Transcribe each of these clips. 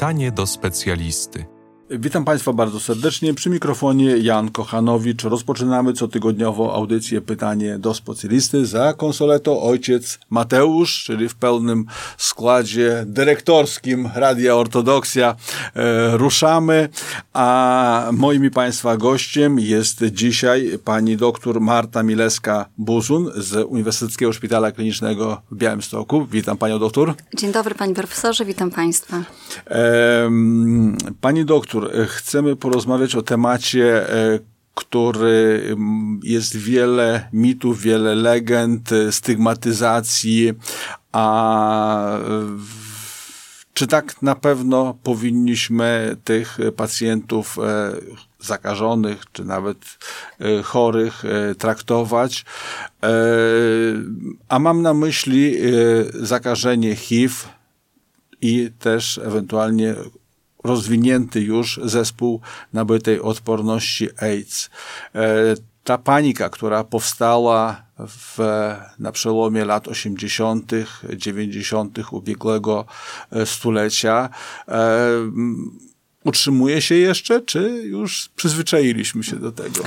Pytanie do specjalisty. Witam Państwa bardzo serdecznie. Przy mikrofonie Jan Kochanowicz. Rozpoczynamy cotygodniowo audycję Pytanie do specjalisty. Za konsoletą ojciec Mateusz, czyli w pełnym składzie dyrektorskim Radia Ortodoksja. E, ruszamy, a moim Państwa gościem jest dzisiaj pani doktor Marta Mileska-Buzun z Uniwersyteckiego Szpitala Klinicznego w Białymstoku. Witam Panią doktor. Dzień dobry Panie Profesorze, witam Państwa. E, pani doktor, E, chcemy porozmawiać o temacie, e, który jest wiele mitów, wiele legend, e, stygmatyzacji, a czy tak na pewno powinniśmy tych pacjentów zakażonych, czy nawet chorych traktować? A mam na myśli zakażenie HIV i też ewentualnie rozwinięty już zespół nabytej odporności AIDS. E, ta panika, która powstała w, na przełomie lat 80., 90. ubiegłego e, stulecia, e, utrzymuje się jeszcze, czy już przyzwyczailiśmy się do tego?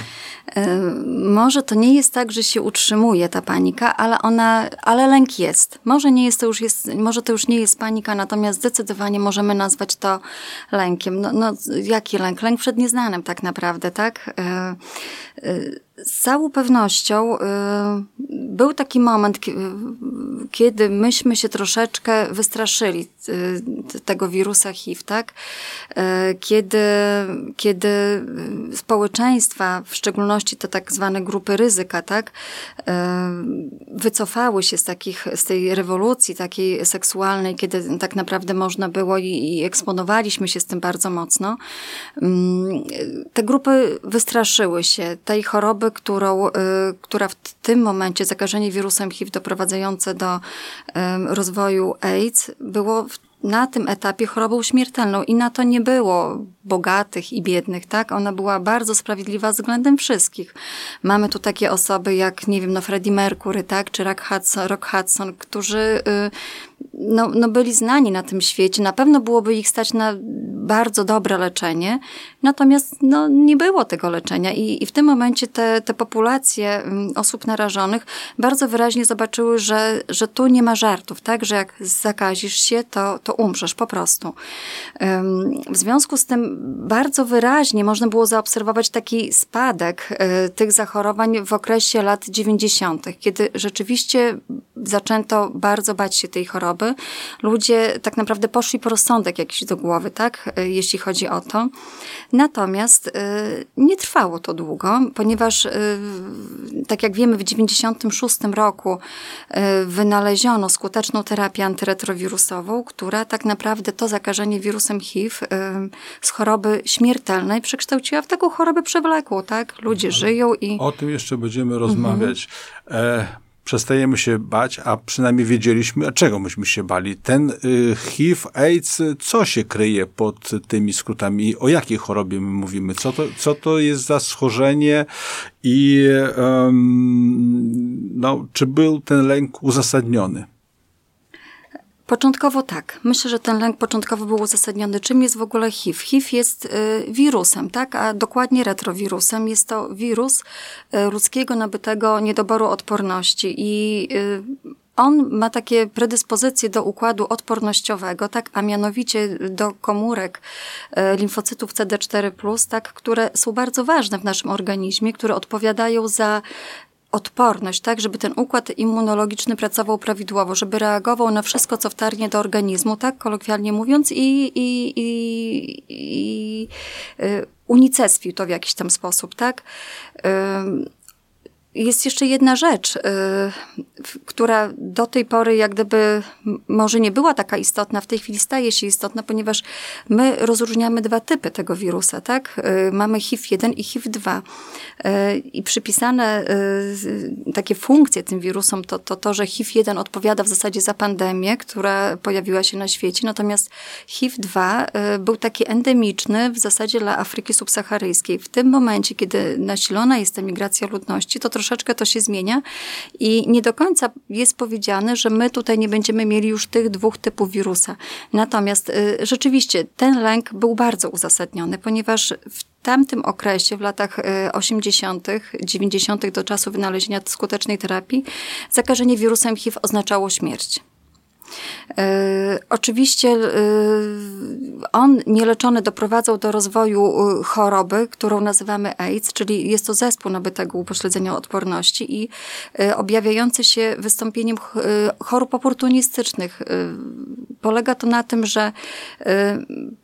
Może to nie jest tak, że się utrzymuje ta panika, ale ona, ale lęk jest. Może nie jest to już jest, może to już nie jest panika, natomiast zdecydowanie możemy nazwać to lękiem. No, no jaki lęk? Lęk przed nieznanym tak naprawdę, tak? Z całą pewnością był taki moment, kiedy myśmy się troszeczkę wystraszyli tego wirusa HIV, tak? Kiedy, kiedy społeczeństwa, w szczególności te tak zwane grupy ryzyka, tak, e, wycofały się z takich, z tej rewolucji takiej seksualnej, kiedy tak naprawdę można było i, i eksponowaliśmy się z tym bardzo mocno. Mm, te grupy wystraszyły się tej choroby, którą, która w tym momencie, zakażenie wirusem HIV doprowadzające do rozwoju AIDS, było na tym etapie chorobą śmiertelną i na to nie było bogatych i biednych, tak? Ona była bardzo sprawiedliwa względem wszystkich. Mamy tu takie osoby jak, nie wiem, no Freddie Mercury, tak? Czy Rock Hudson, Rock Hudson którzy y, no, no byli znani na tym świecie. Na pewno byłoby ich stać na bardzo dobre leczenie, natomiast no, nie było tego leczenia i, i w tym momencie te, te populacje mm, osób narażonych bardzo wyraźnie zobaczyły, że, że tu nie ma żartów, tak? Że jak zakazisz się, to, to umrzesz po prostu. W związku z tym bardzo wyraźnie można było zaobserwować taki spadek e, tych zachorowań w okresie lat 90., kiedy rzeczywiście zaczęto bardzo bać się tej choroby. Ludzie tak naprawdę poszli po rozsądek jakiś do głowy, tak? E, jeśli chodzi o to. Natomiast e, nie trwało to długo, ponieważ tak jak wiemy w 96 roku wynaleziono skuteczną terapię antyretrowirusową, która tak naprawdę to zakażenie wirusem HIV z choroby śmiertelnej przekształciła w taką chorobę przewlekłą, tak? Ludzie mhm. żyją i... O tym jeszcze będziemy rozmawiać. Mhm. Przestajemy się bać, a przynajmniej wiedzieliśmy, a czego myśmy się bali. Ten y, HIV, AIDS, co się kryje pod tymi skrótami? O jakiej chorobie my mówimy? Co to, co to jest za schorzenie i um, no, czy był ten lęk uzasadniony? Początkowo tak. Myślę, że ten lęk początkowo był uzasadniony. Czym jest w ogóle HIV? HIV jest y, wirusem, tak? A dokładnie retrowirusem. Jest to wirus y, ludzkiego nabytego niedoboru odporności i y, on ma takie predyspozycje do układu odpornościowego, tak, a mianowicie do komórek limfocytów CD4+, tak, które są bardzo ważne w naszym organizmie, które odpowiadają za odporność, tak, żeby ten układ immunologiczny pracował prawidłowo, żeby reagował na wszystko, co wtarnie do organizmu, tak, kolokwialnie mówiąc, i, i, i, i y, unicestwił to w jakiś tam sposób, tak. Jest jeszcze jedna rzecz, y, która do tej pory jak gdyby może nie była taka istotna, w tej chwili staje się istotna, ponieważ my rozróżniamy dwa typy tego wirusa, tak? Y, mamy HIV-1 i HIV-2. Y, I przypisane takie funkcje tym wirusom to, to to, że HIV-1 odpowiada w zasadzie za pandemię, która pojawiła się na świecie, natomiast HIV-2 był taki endemiczny w zasadzie dla Afryki subsaharyjskiej. W tym momencie, kiedy nasilona jest emigracja ludności, to troszeczkę to się zmienia i nie do końca jest powiedziane, że my tutaj nie będziemy mieli już tych dwóch typów wirusa. Natomiast y, rzeczywiście ten lęk był bardzo uzasadniony, ponieważ w tamtym okresie, w latach 80., y, 90. do czasu wynalezienia skutecznej terapii, zakażenie wirusem HIV oznaczało śmierć. E, oczywiście e, on nieleczony doprowadzał do rozwoju e, choroby, którą nazywamy AIDS, czyli jest to zespół nabytego upośledzenia odporności i objawiający się wystąpieniem chorób oportunistycznych. Polega to na tym, że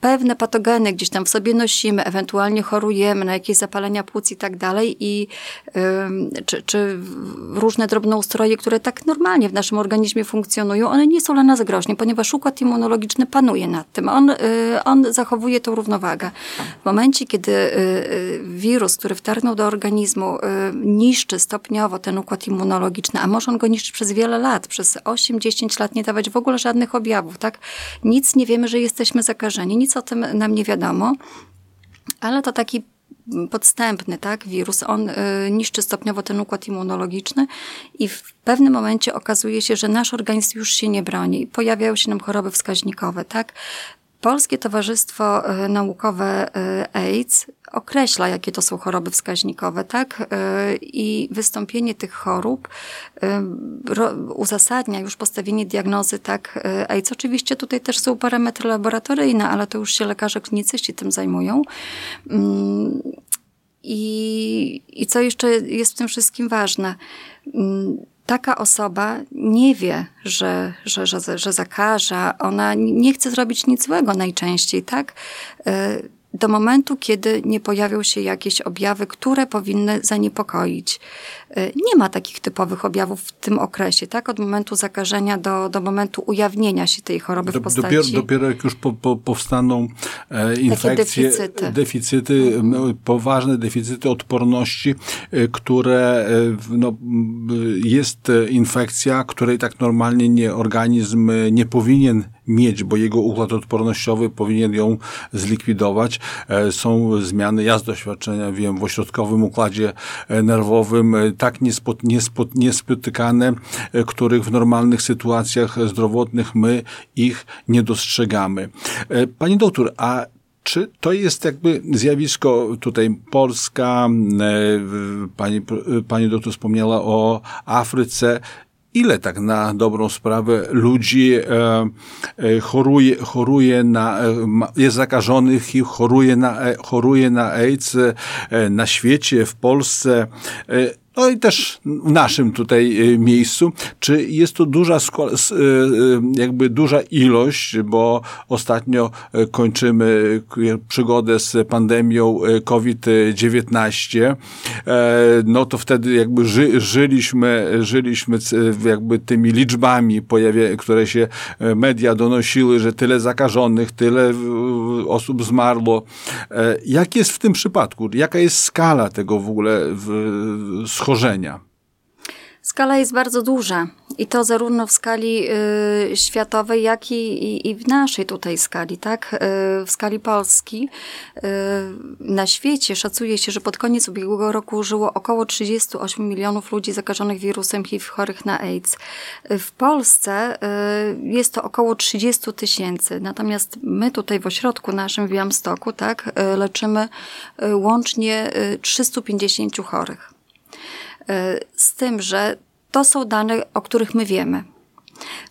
pewne patogeny gdzieś tam w sobie nosimy, ewentualnie chorujemy na jakieś zapalenia płuc i tak dalej i czy, czy różne drobnoustroje, które tak normalnie w naszym organizmie funkcjonują, one nie są dla nas groźne, ponieważ układ immunologiczny panuje nad tym. On, y, on zachowuje tą równowagę. W momencie, kiedy y, y, wirus, który wtargnął do organizmu, niszczy stopniowo ten układ immunologiczny, a może on go niszczyć przez wiele lat, przez 8-10 lat nie dawać w ogóle żadnych objawów, tak? Nic nie wiemy, że jesteśmy zakażeni, nic o tym nam nie wiadomo, ale to taki podstępny, tak, wirus, on y, niszczy stopniowo ten układ immunologiczny i w pewnym momencie okazuje się, że nasz organizm już się nie broni. Pojawiają się nam choroby wskaźnikowe, tak. Polskie Towarzystwo y, Naukowe y, AIDS określa, jakie to są choroby wskaźnikowe, tak? I wystąpienie tych chorób uzasadnia już postawienie diagnozy, tak? AIDS. Oczywiście tutaj też są parametry laboratoryjne, ale to już się lekarze klinicyści tym zajmują. Mm, I, I co jeszcze jest w tym wszystkim ważne? Taka osoba nie wie, że, że, że, że zakaża, ona nie chce zrobić nic złego najczęściej, tak? Do momentu, kiedy nie pojawią się jakieś objawy, które powinny zaniepokoić. Y, nie ma takich typowych objawów w tym okresie, tak? Od momentu zakażenia do, do momentu ujawnienia się tej choroby do, w postaci... Dopiero, dopiero jak już po, po, powstaną e, infekcje, deficyty, deficyty mhm. poważne deficyty odporności, e, które e, no, jest infekcja, której tak normalnie nie, organizm nie powinien mieć, bo jego układ odpornościowy powinien ją zlikwidować. E, są zmiany, ja z doświadczenia wiem, w ośrodkowym układzie e, nerwowym e, tak niespot, niespot, niespotykane, których w normalnych sytuacjach zdrowotnych my ich nie dostrzegamy. Pani doktor, a czy to jest jakby zjawisko tutaj Polska, pani, pani doktor wspomniała o Afryce, ile tak na dobrą sprawę ludzi e, e, choruje, choruje na, e, jest zakażonych HIV, choruje na, choruje na AIDS na świecie, w Polsce no i też w naszym tutaj e, miejscu, czy jest to duża, e, e, jakby duża ilość, bo ostatnio kończymy przygodę z pandemią COVID-19, no to wtedy jakby ży, żyliśmy, żyliśmy jakby tymi liczbami, pojawia, które się media donosiły, że tyle zakażonych, tyle osób zmarło. Jak jest w tym przypadku? Jaka jest skala tego w ogóle schorzenia? Stworzenia. Skala jest bardzo duża i to zarówno w skali y, światowej, jak i, i, i, w naszej tutaj skali, tak? Y, w skali Polski. Y, na świecie szacuje się, że pod koniec ubiegłego roku żyło około 38 milionów ludzi zakażonych wirusem HIV chorych na AIDS. W Polsce y, jest to około 30 tysięcy, natomiast my tutaj w ośrodku naszym w Białymstoku, tak, y, leczymy y, łącznie 350 chorych. E, z tym, że to są dane, o których my wiemy.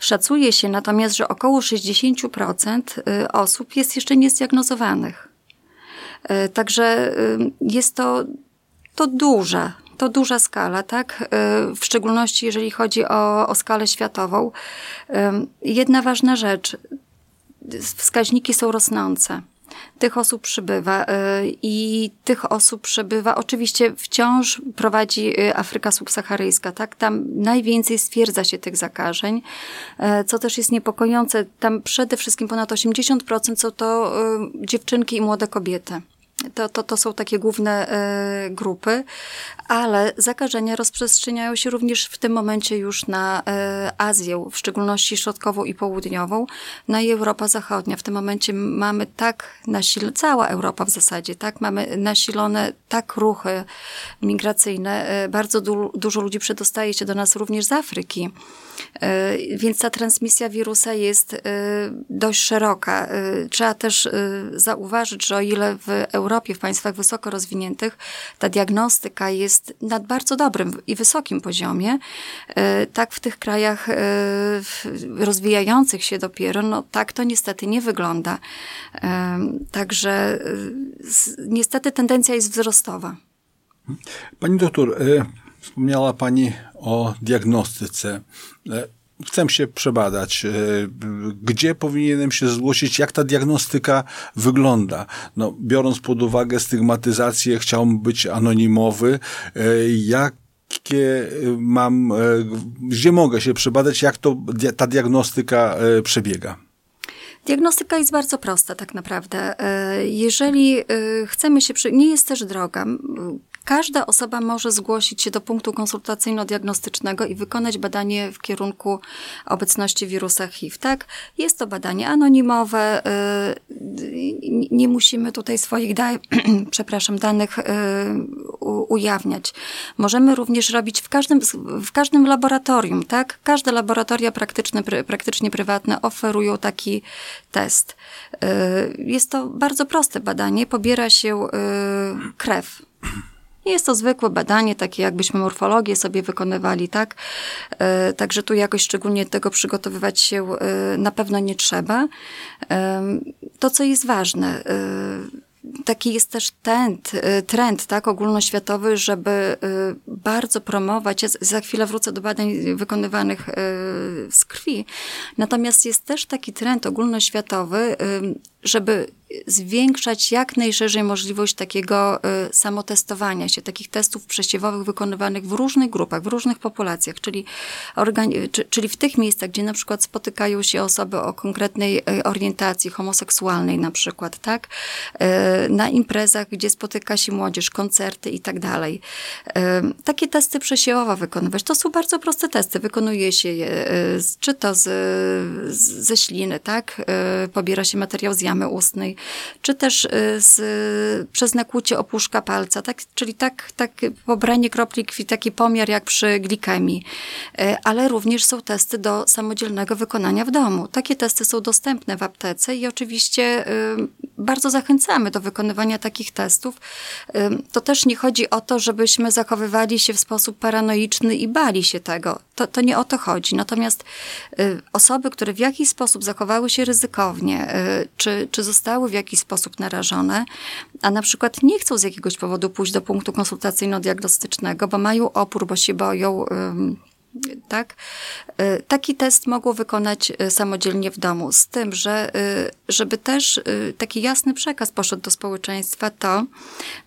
Szacuje się natomiast, że około 60% e, osób jest jeszcze niezdiagnozowanych. E, także jest to, to duża, to duża skala, tak? W szczególności jeżeli chodzi o, o skalę światową. Jedna ważna rzecz. Wskaźniki są rosnące tych osób przybywa y, i tych osób przybywa. Oczywiście wciąż prowadzi y, Afryka subsaharyjska, tak? Tam najwięcej stwierdza się tych zakażeń, y, co też jest niepokojące. Tam przede wszystkim ponad 80% są to dziewczynki i młode kobiety To, to, to są takie główne y, grupy, ale zakażenia rozprzestrzeniają się również w tym momencie już na y, Azję, w szczególności środkową i południową, no i Europa Zachodnia. W tym momencie mamy tak nasilone, cała Europa w zasadzie, tak, mamy nasilone tak ruchy migracyjne. Y, bardzo du dużo ludzi przedostaje się do nas również z Afryki. Więc ta transmisja wirusa jest dość szeroka. Trzeba też zauważyć, że o ile w Europie, w państwach wysoko rozwiniętych, ta diagnostyka jest na bardzo dobrym i wysokim poziomie, tak w tych krajach rozwijających się dopiero, no tak to niestety nie wygląda. Także niestety tendencja jest wzrostowa. Pani doktor, wspomniała Pani o diagnostyce chcę się przebadać, e, gdzie powinienem się zgłosić, jak ta diagnostyka wygląda. No, biorąc pod uwagę stygmatyzację, chciałbym być anonimowy, e, jakie mam, e, gdzie mogę się przebadać, jak to, ta diagnostyka przebiega? Diagnostyka jest bardzo prosta, tak naprawdę. Jeżeli chcemy się, nie jest też droga. Każda osoba może zgłosić się do punktu konsultacyjno-diagnostycznego i wykonać badanie w kierunku obecności wirusa HIV. Tak? Jest to badanie anonimowe. Y, nie musimy tutaj swoich da przepraszam, danych y, ujawniać. Możemy również robić w każdym, w każdym laboratorium. Tak? Każde laboratoria praktyczne, praktycznie prywatne oferują taki test. Y, jest to bardzo proste badanie. Pobiera się krew jest to zwykłe badanie, takie jakbyśmy morfologię sobie wykonywali, tak? E, także tu jakoś szczególnie tego przygotowywać się e, na pewno nie trzeba. E, to, co jest ważne, taki jest też trend, trend tak, ogólnoświatowy, żeby bardzo promować, ja za chwilę wrócę do badań wykonywanych z krwi, natomiast jest też taki trend ogólnoświatowy, żeby zwiększać jak najszerzej możliwość takiego y, samotestowania się, takich testów przesiewowych wykonywanych w różnych grupach, w różnych populacjach, czyli, czyli w tych miejscach, gdzie na przykład spotykają się osoby o konkretnej y, orientacji homoseksualnej na przykład, tak? Y, na imprezach, gdzie spotyka się młodzież, koncerty i tak dalej. Takie testy przesiewowe wykonywać, to są bardzo proste testy. Wykonuje się je, czy to z, ze śliny, tak? Pobiera się materiał z jamy ustnej, czy też y, z, przez nakłucie opuszka palca, tak, czyli tak, tak pobranie kropli krwi, taki pomiar jak przy glikemii. Y, ale również są testy do samodzielnego wykonania w domu. Takie testy są dostępne w aptece i oczywiście y, bardzo zachęcamy do wykonywania takich testów. To też nie chodzi o to, żebyśmy zachowywali się w sposób paranoiczny i bali się tego. To, to nie o to chodzi. Natomiast osoby, które w jakiś sposób zachowały się ryzykownie, czy, czy zostały w jakiś sposób narażone, a na przykład nie chcą z jakiegoś powodu pójść do punktu konsultacyjno-diagnostycznego, bo mają opór, bo się boją tak? Y, taki test mogło wykonać y, samodzielnie w domu, z tym, że y, żeby też taki jasny przekaz poszedł do społeczeństwa, to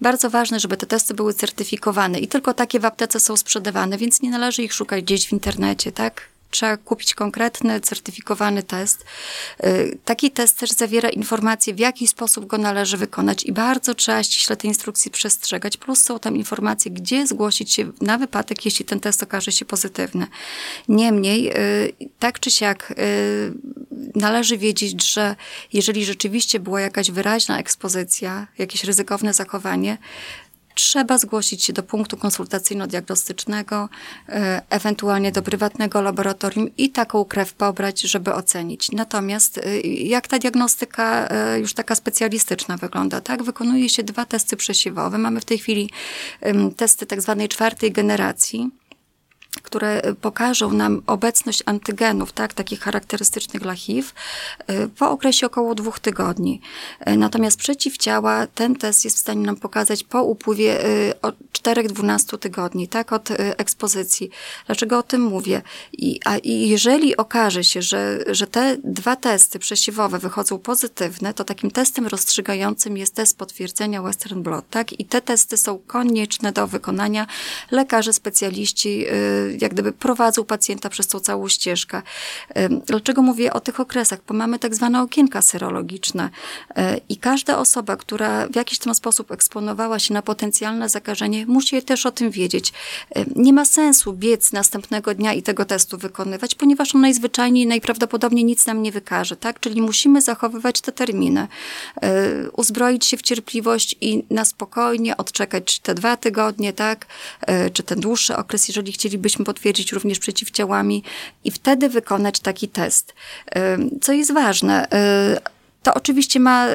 bardzo ważne, żeby te testy były certyfikowane i tylko takie w aptece są sprzedawane, więc nie należy ich szukać gdzieś w internecie, tak? Trzeba kupić konkretny, certyfikowany test. Y, taki test też zawiera informacje, w jaki sposób go należy wykonać i bardzo trzeba ściśle te instrukcje przestrzegać. Plus są tam informacje, gdzie zgłosić się na wypadek, jeśli ten test okaże się pozytywny. Niemniej, y, tak czy siak, y, należy wiedzieć, że jeżeli rzeczywiście była jakaś wyraźna ekspozycja, jakieś ryzykowne zachowanie, trzeba zgłosić się do punktu konsultacyjno-diagnostycznego, e, ewentualnie do prywatnego laboratorium i taką krew pobrać, żeby ocenić. Natomiast e, jak ta diagnostyka e, już taka specjalistyczna wygląda? Tak, wykonuje się dwa testy przesiewowe. Mamy w tej chwili testy tak zwanej czwartej generacji które pokażą nam obecność antygenów, tak, takich charakterystycznych dla HIV, y, po okresie około dwóch tygodni. Y, natomiast przeciwciała ten test jest w stanie nam pokazać po upływie y, od 4-12 tygodni, tak, od ekspozycji. Dlaczego o tym mówię? I, a, jeżeli okaże się, że, że te dwa testy przesiewowe wychodzą pozytywne, to takim testem rozstrzygającym jest test potwierdzenia Western Blot, tak? I te testy są konieczne do wykonania. Lekarze, specjaliści jak gdyby prowadzą pacjenta przez tą całą ścieżkę. Dlaczego mówię o tych okresach? Bo mamy tak zwane okienka serologiczne i każda osoba, która w jakiś tam sposób eksponowała się na potencjalne zakażenie, musi też o tym wiedzieć. Nie ma sensu biec następnego dnia i tego testu wykonywać, ponieważ on najzwyczajniej najprawdopodobniej nic nam nie wykaże, tak? Czyli musimy zachowywać te terminy, uzbroić się w cierpliwość i na spokojnie odczekać te dwa tygodnie, tak? Czy ten dłuższy okres, jeżeli chcielibyśmy potwierdzić również przeciwciałami i wtedy wykonać taki test. Co jest ważne, to oczywiście ma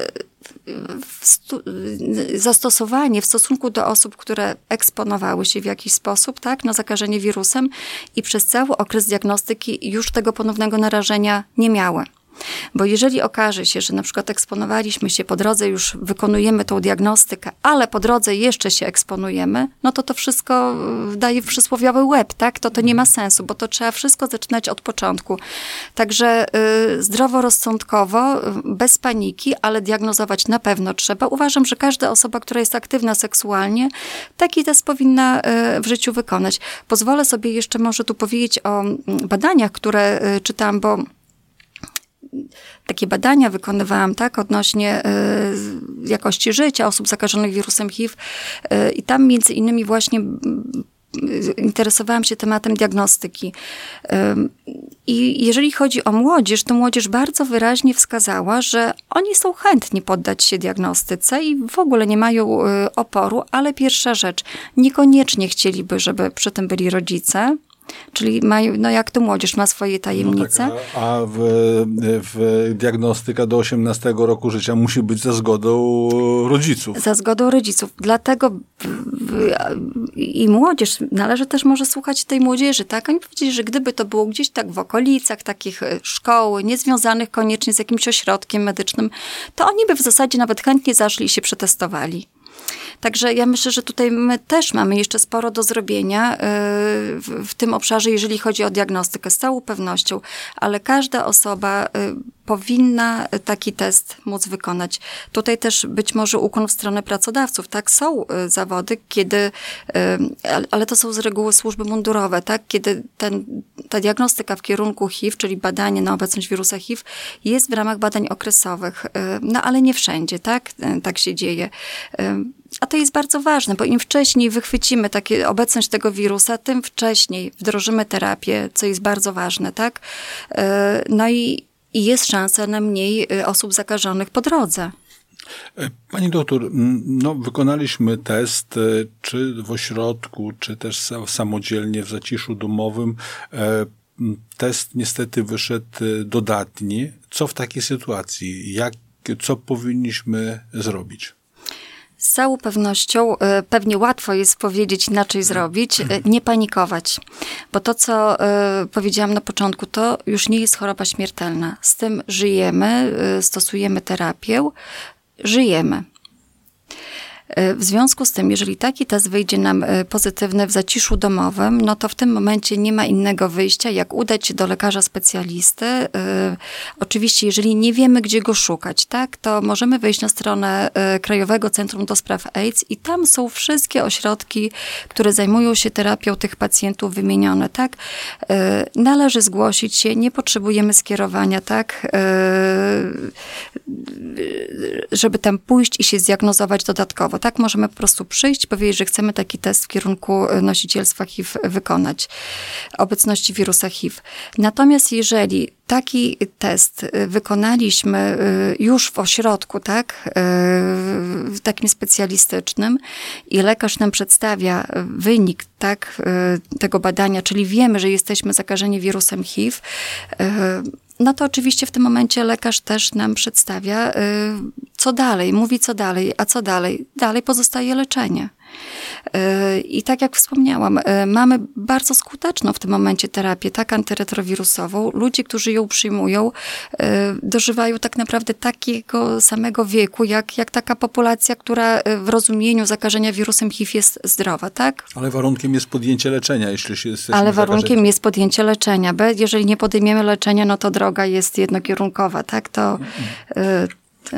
zastosowanie w stosunku do osób, które eksponowały się w jakiś sposób tak, na zakażenie wirusem i przez cały okres diagnostyki już tego ponownego narażenia nie miały. Bo jeżeli okaże się, że na przykład eksponowaliśmy się po drodze, już wykonujemy tą diagnostykę, ale po drodze jeszcze się eksponujemy, no to to wszystko y, daje przysłowiowy łeb, tak? To to nie ma sensu, bo to trzeba wszystko zaczynać od początku. Także y, zdroworozsądkowo, y, bez paniki, ale diagnozować na pewno trzeba. Uważam, że każda osoba, która jest aktywna seksualnie, taki test powinna y, w życiu wykonać. Pozwolę sobie jeszcze może tu powiedzieć o badaniach, które y, czytam, bo takie badania wykonywałam, tak, odnośnie y, jakości życia osób zakażonych wirusem HIV y, i tam między innymi właśnie y, interesowałam się tematem diagnostyki. I jeżeli chodzi o młodzież, to młodzież bardzo wyraźnie wskazała, że oni są chętni poddać się diagnostyce i w ogóle nie mają oporu, ale pierwsza rzecz, niekoniecznie chcieliby, żeby przy tym byli rodzice. Czyli mają, no jak to młodzież ma swoje tajemnice. No tak, a, w, w diagnostyka do 18 roku życia musi być za zgodą rodziców. Za zgodą rodziców. Dlatego i młodzież, należy też może słuchać tej młodzieży, tak? Oni powiedzieli, że gdyby to było gdzieś tak w okolicach takich e, szkoły, niezwiązanych koniecznie z jakimś ośrodkiem medycznym, to oni by w zasadzie nawet chętnie zaszli i się przetestowali. Także ja myślę, że tutaj my też mamy jeszcze sporo do zrobienia y, w, tym obszarze, jeżeli chodzi o diagnostykę, z całą pewnością, ale każda osoba y, powinna taki test móc wykonać. Tutaj też być może ukłon w stronę pracodawców, tak? Są y, zawody, kiedy, ale to są z reguły służby mundurowe, tak? Kiedy ten, ta diagnostyka w kierunku HIV, czyli badanie na obecność wirusa HIV, jest w ramach badań okresowych, no ale nie wszędzie, tak? Tak się dzieje. A to jest bardzo ważne, bo im wcześniej wychwycimy takie, obecność tego wirusa, tym wcześniej wdrożymy terapię, co jest bardzo ważne, tak? E, no i, i jest szansa na mniej e, osób zakażonych po drodze. E, pani doktor, no, wykonaliśmy test, czy w ośrodku, czy też samodzielnie w zaciszu domowym. Test niestety wyszedł dodatni. Co w takiej sytuacji? Jak, co powinniśmy zrobić? Z całą pewnością e, pewnie łatwo jest powiedzieć inaczej zrobić, e, nie panikować. Bo to, co e, powiedziałam na początku, to już nie jest choroba śmiertelna. Z tym żyjemy, stosujemy terapię, żyjemy. E, w związku z tym, jeżeli taki test wyjdzie nam e, pozytywny w zaciszu domowym, no to w tym momencie nie ma innego wyjścia, jak udać się do lekarza specjalisty. E, oczywiście, jeżeli nie wiemy, gdzie go szukać, tak, to możemy wejść na stronę Krajowego Centrum do Spraw AIDS i tam są wszystkie ośrodki, które zajmują się terapią tych pacjentów wymienione, tak. Należy zgłosić się, nie potrzebujemy skierowania, tak, żeby tam pójść i się zdiagnozować dodatkowo tak możemy po prostu przyjść, powiedzieć, że chcemy taki test w kierunku e, nosicielstwa HIV wykonać, obecności wirusa HIV. Natomiast jeżeli taki test e, wykonaliśmy e, już w ośrodku, tak, takim specjalistycznym i lekarz nam przedstawia wynik, tak, tego badania, czyli wiemy, że jesteśmy zakażeni wirusem HIV, no to oczywiście w tym momencie lekarz też nam przedstawia, y, co dalej, mówi co dalej, a co dalej. Dalej pozostaje leczenie. I tak jak wspomniałam, e, mamy bardzo skuteczną w tym momencie terapię, tak antyretrowirusową. Ludzie, którzy ją przyjmują, e, dożywają tak naprawdę takiego samego wieku, jak, jak taka populacja, która e, w rozumieniu zakażenia wirusem HIV jest zdrowa, tak? Ale warunkiem jest podjęcie leczenia, jeśli się jesteśmy Ale warunkiem zakażeni. jest podjęcie leczenia. Jeżeli nie podejmiemy leczenia, no to droga jest jednokierunkowa, tak? To...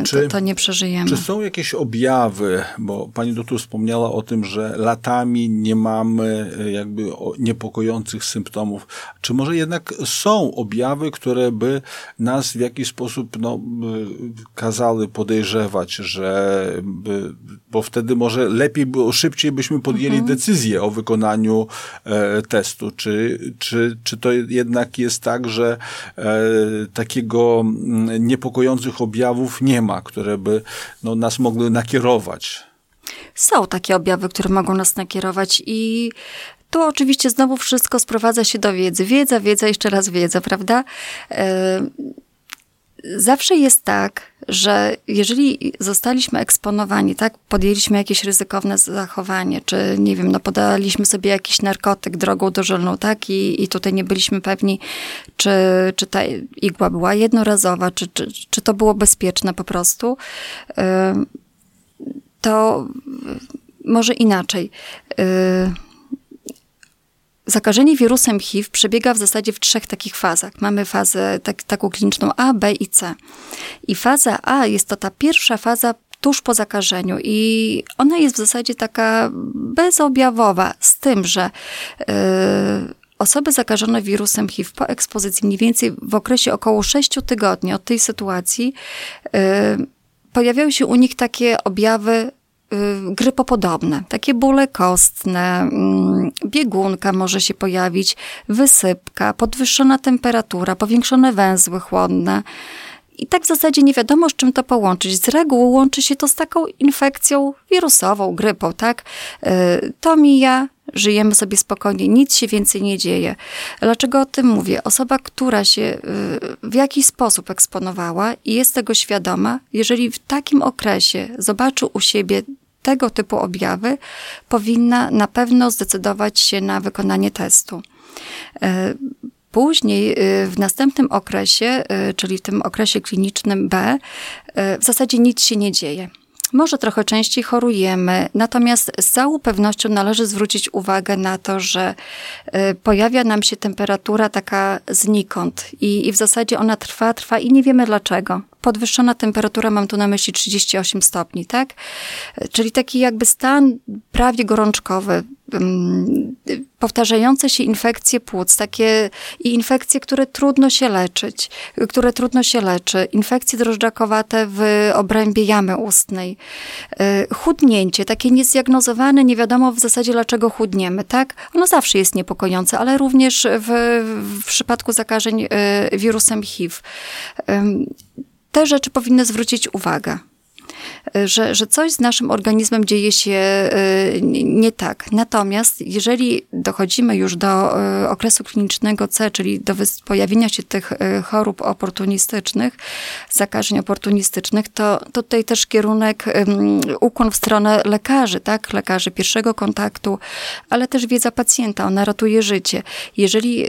czy, to, to, nie przeżyjemy. Czy są jakieś objawy, bo pani doktor wspomniała o tym, że latami nie mamy e, jakby niepokojących symptomów. Czy może jednak są objawy, które by nas w jakiś sposób no, kazały podejrzewać, że bo wtedy może lepiej było, szybciej byśmy podjęli mhm. decyzję o wykonaniu e, testu. Czy, czy, czy to jednak jest tak, że e, takiego mm, niepokojących objawów nie ma, które by no, nas mogły nakierować? Są takie objawy, które mogą nas nakierować i tu oczywiście znowu wszystko sprowadza się do wiedzy. Wiedza, wiedza, jeszcze raz wiedza, prawda? E, zawsze jest tak, że jeżeli zostaliśmy eksponowani, tak, podjęliśmy jakieś ryzykowne zachowanie, czy nie wiem, no podaliśmy sobie jakiś narkotyk drogą dożylną, tak, i, i tutaj nie byliśmy pewni, czy, czy ta igła była jednorazowa, czy, czy, czy to było bezpieczne po prostu, to może inaczej. Zakażenie wirusem HIV przebiega w zasadzie w trzech takich fazach. Mamy fazę tak, taką kliniczną A, B i C. I faza A jest to ta pierwsza faza tuż po zakażeniu i ona jest w zasadzie taka bezobjawowa, z tym, że yy, osoby zakażone wirusem HIV po ekspozycji mniej więcej w okresie około 6 tygodni od tej sytuacji yy, pojawiają się u nich takie objawy grypopodobne, takie bóle kostne, mm, biegunka może się pojawić, wysypka, podwyższona temperatura, powiększone węzły chłodne. I tak w zasadzie nie wiadomo, z czym to połączyć. Z reguły łączy się to z taką infekcją wirusową, grypą, tak? Y, to mija, żyjemy sobie spokojnie, nic się więcej nie dzieje. Dlaczego o tym mówię? Osoba, która się y, w jakiś sposób eksponowała i jest tego świadoma, jeżeli w takim okresie zobaczy u siebie tego typu objawy, powinna na pewno zdecydować się na wykonanie testu. E, później, y, w następnym okresie, y, czyli w tym okresie klinicznym B, w zasadzie nic się nie dzieje. Może trochę częściej chorujemy, natomiast z całą pewnością należy zwrócić uwagę na to, że y, pojawia nam się temperatura taka znikąd i, i w zasadzie ona trwa, trwa i nie wiemy dlaczego podwyższona temperatura, mam tu na myśli 38 stopni, tak? Czyli taki jakby stan prawie gorączkowy, powtarzające się infekcje płuc, takie i infekcje, które trudno się leczyć, które trudno się leczy, infekcje drożdżakowate w obrębie jamy ustnej, y, chudnięcie, takie niezdiagnozowane, nie wiadomo w zasadzie dlaczego chudniemy, tak? Ono zawsze jest niepokojące, ale również w, w przypadku zakażeń y, wirusem HIV te rzeczy powinny zwrócić uwagę. Y, że, że coś z naszym organizmem dzieje się y, nie tak. Natomiast jeżeli dochodzimy już do y, okresu klinicznego C, czyli do pojawienia się tych chorób oportunistycznych, zakażeń oportunistycznych, to, to tutaj też kierunek, ukłon w stronę lekarzy, tak? Lekarzy pierwszego kontaktu, ale też wiedza pacjenta, ona ratuje życie. Jeżeli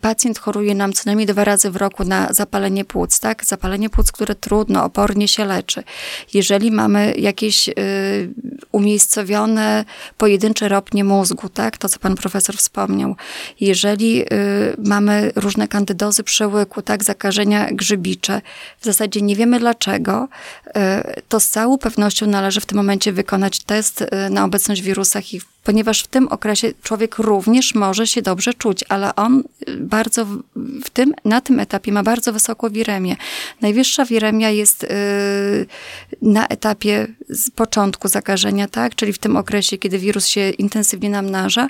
pacjent choruje nam co najmniej dwa razy w roku na zapalenie płuc, tak? Zapalenie płuc, które trudno, opornie się leczy. Jeżeli mamy jakieś y, umiejscowione pojedyncze ropnie mózgu, tak? To, co pan profesor wspomniał. Jeżeli y, mamy różne kandydozy przełyku, tak? Zakażenia grzybicze, w zasadzie nie wiemy dlaczego, y, to z całą pewnością należy w tym momencie wykonać test na obecność wirusa HIV ponieważ w tym okresie człowiek również może się dobrze czuć, ale on bardzo w tym, na tym etapie ma bardzo wysoką wiremię. Najwyższa wiremia jest yy, na etapie z początku zakażenia, tak, czyli w tym okresie, kiedy wirus się intensywnie namnaża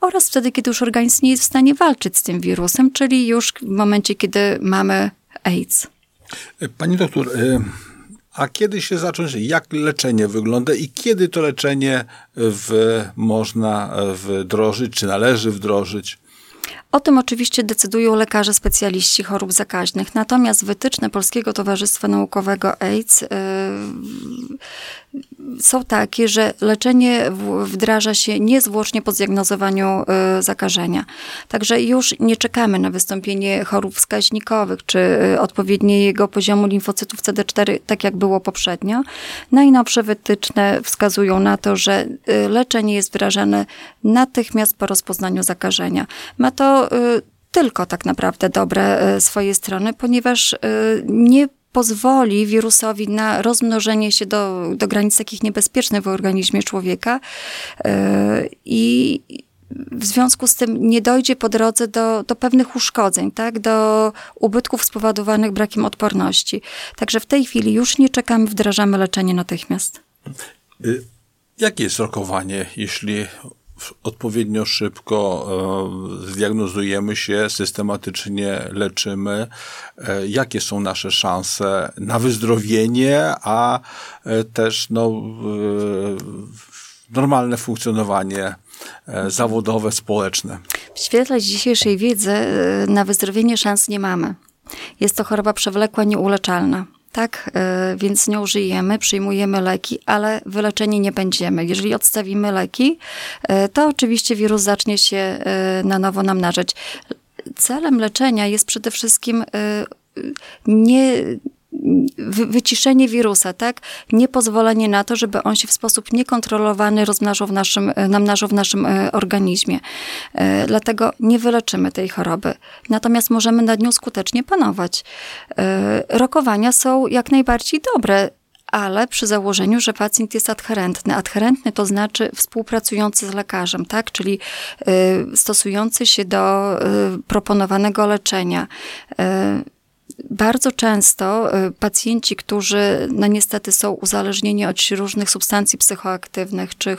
oraz wtedy, kiedy już organizm nie jest w stanie walczyć z tym wirusem, czyli już w momencie, kiedy mamy AIDS. Pani doktor, y, a kiedy się zacząć, jak leczenie wygląda i kiedy to leczenie w, można wdrożyć, czy należy wdrożyć? O tym oczywiście decydują lekarze specjaliści chorób zakaźnych. Natomiast wytyczne Polskiego Towarzystwa Naukowego AIDS yy, są takie, że leczenie wdraża się niezwłocznie po zdiagnozowaniu y, zakażenia. Także już nie czekamy na wystąpienie chorób wskaźnikowych czy y, odpowiedniego poziomu limfocytów CD4, tak jak było poprzednio. Najnowsze wytyczne wskazują na to, że y, leczenie jest wdrażane natychmiast po rozpoznaniu zakażenia. Ma to tylko tak naprawdę dobre swoje strony, ponieważ nie pozwoli wirusowi na rozmnożenie się do, do granic takich niebezpiecznych w organizmie człowieka i w związku z tym nie dojdzie po drodze do, do pewnych uszkodzeń, tak? do ubytków spowodowanych brakiem odporności. Także w tej chwili już nie czekamy, wdrażamy leczenie natychmiast. Y, jakie jest rokowanie, jeśli odpowiednio szybko e, zdiagnozujemy się, systematycznie leczymy, e, jakie są nasze szanse na wyzdrowienie, a e, też no, normalne funkcjonowanie zawodowe, społeczne. W świetle dzisiejszej wiedzy na wyzdrowienie szans nie mamy. Jest to choroba przewlekła, nieuleczalna tak? E, więc nie użyjemy, przyjmujemy leki, ale wyleczeni nie będziemy. Jeżeli odstawimy leki, e, to oczywiście wirus zacznie się e, na nowo namnażać. Celem leczenia jest przede wszystkim nie wyciszenie wirusa, tak? Niepozwolenie na to, żeby on się w sposób niekontrolowany rozmnażał w naszym, namnażał w naszym e, organizmie. E, dlatego nie wyleczymy tej choroby. Natomiast możemy nad nią skutecznie panować. E, rokowania są jak najbardziej dobre ale przy założeniu, że pacjent jest adherentny. Adherentny to znaczy współpracujący z lekarzem, tak? czyli stosujący się do proponowanego leczenia bardzo często y, pacjenci, którzy no niestety są uzależnieni od różnych substancji psychoaktywnych, czy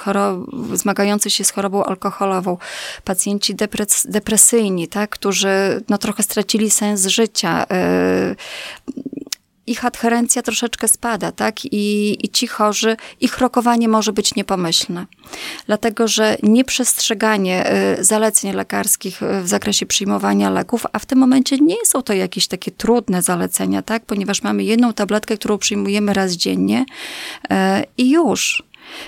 zmagający się z chorobą alkoholową, pacjenci depres depresyjni, tak, którzy no trochę stracili sens życia, y, ich adherencja troszeczkę spada, tak? I, I ci chorzy, ich rokowanie może być niepomyślne. Dlatego, że nieprzestrzeganie y, zaleceń lekarskich y, w zakresie przyjmowania leków, a w tym momencie nie są to jakieś takie trudne zalecenia, tak? Ponieważ mamy jedną tabletkę, którą przyjmujemy raz dziennie y, i już.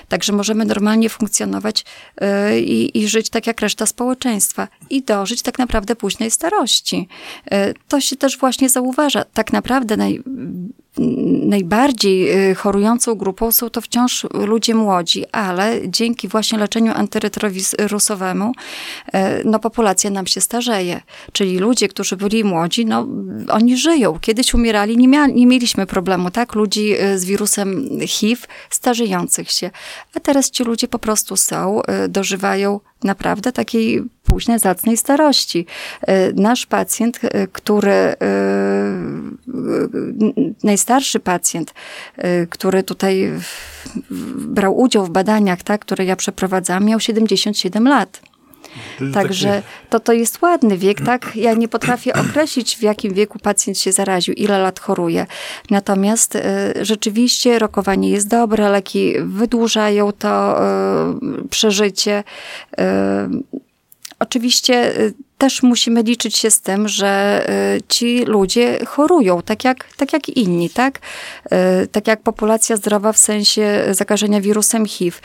Także możemy normalnie funkcjonować yy, i, żyć tak jak reszta społeczeństwa i dożyć tak naprawdę późnej starości. Yy, to się też właśnie zauważa. Tak naprawdę naj, najbardziej y, chorującą grupą są to wciąż ludzie młodzi, ale dzięki właśnie leczeniu antyretrowirusowemu y, no, populacja nam się starzeje. Czyli ludzie, którzy byli młodzi, no, oni żyją. Kiedyś umierali, nie, mia, nie mieliśmy problemu, tak? Ludzi y, z wirusem HIV starzejących się. A teraz ci ludzie po prostu są, dożywają naprawdę takiej późnej, zacnej starości. E, nasz pacjent, e, który, e, najstarszy pacjent, który tutaj brał udział w badaniach, tak, które ja przeprowadzałam, miał 77 lat. Także to, to jest ładny wiek, tak? Ja nie potrafię określić, w jakim wieku pacjent się zaraził, ile lat choruje. Natomiast y, rzeczywiście rokowanie jest dobre, leki wydłużają to y, przeżycie. Y, oczywiście też musimy liczyć się z tym, że ci ludzie chorują, tak jak, tak jak inni, tak? Tak jak populacja zdrowa w sensie zakażenia wirusem HIV.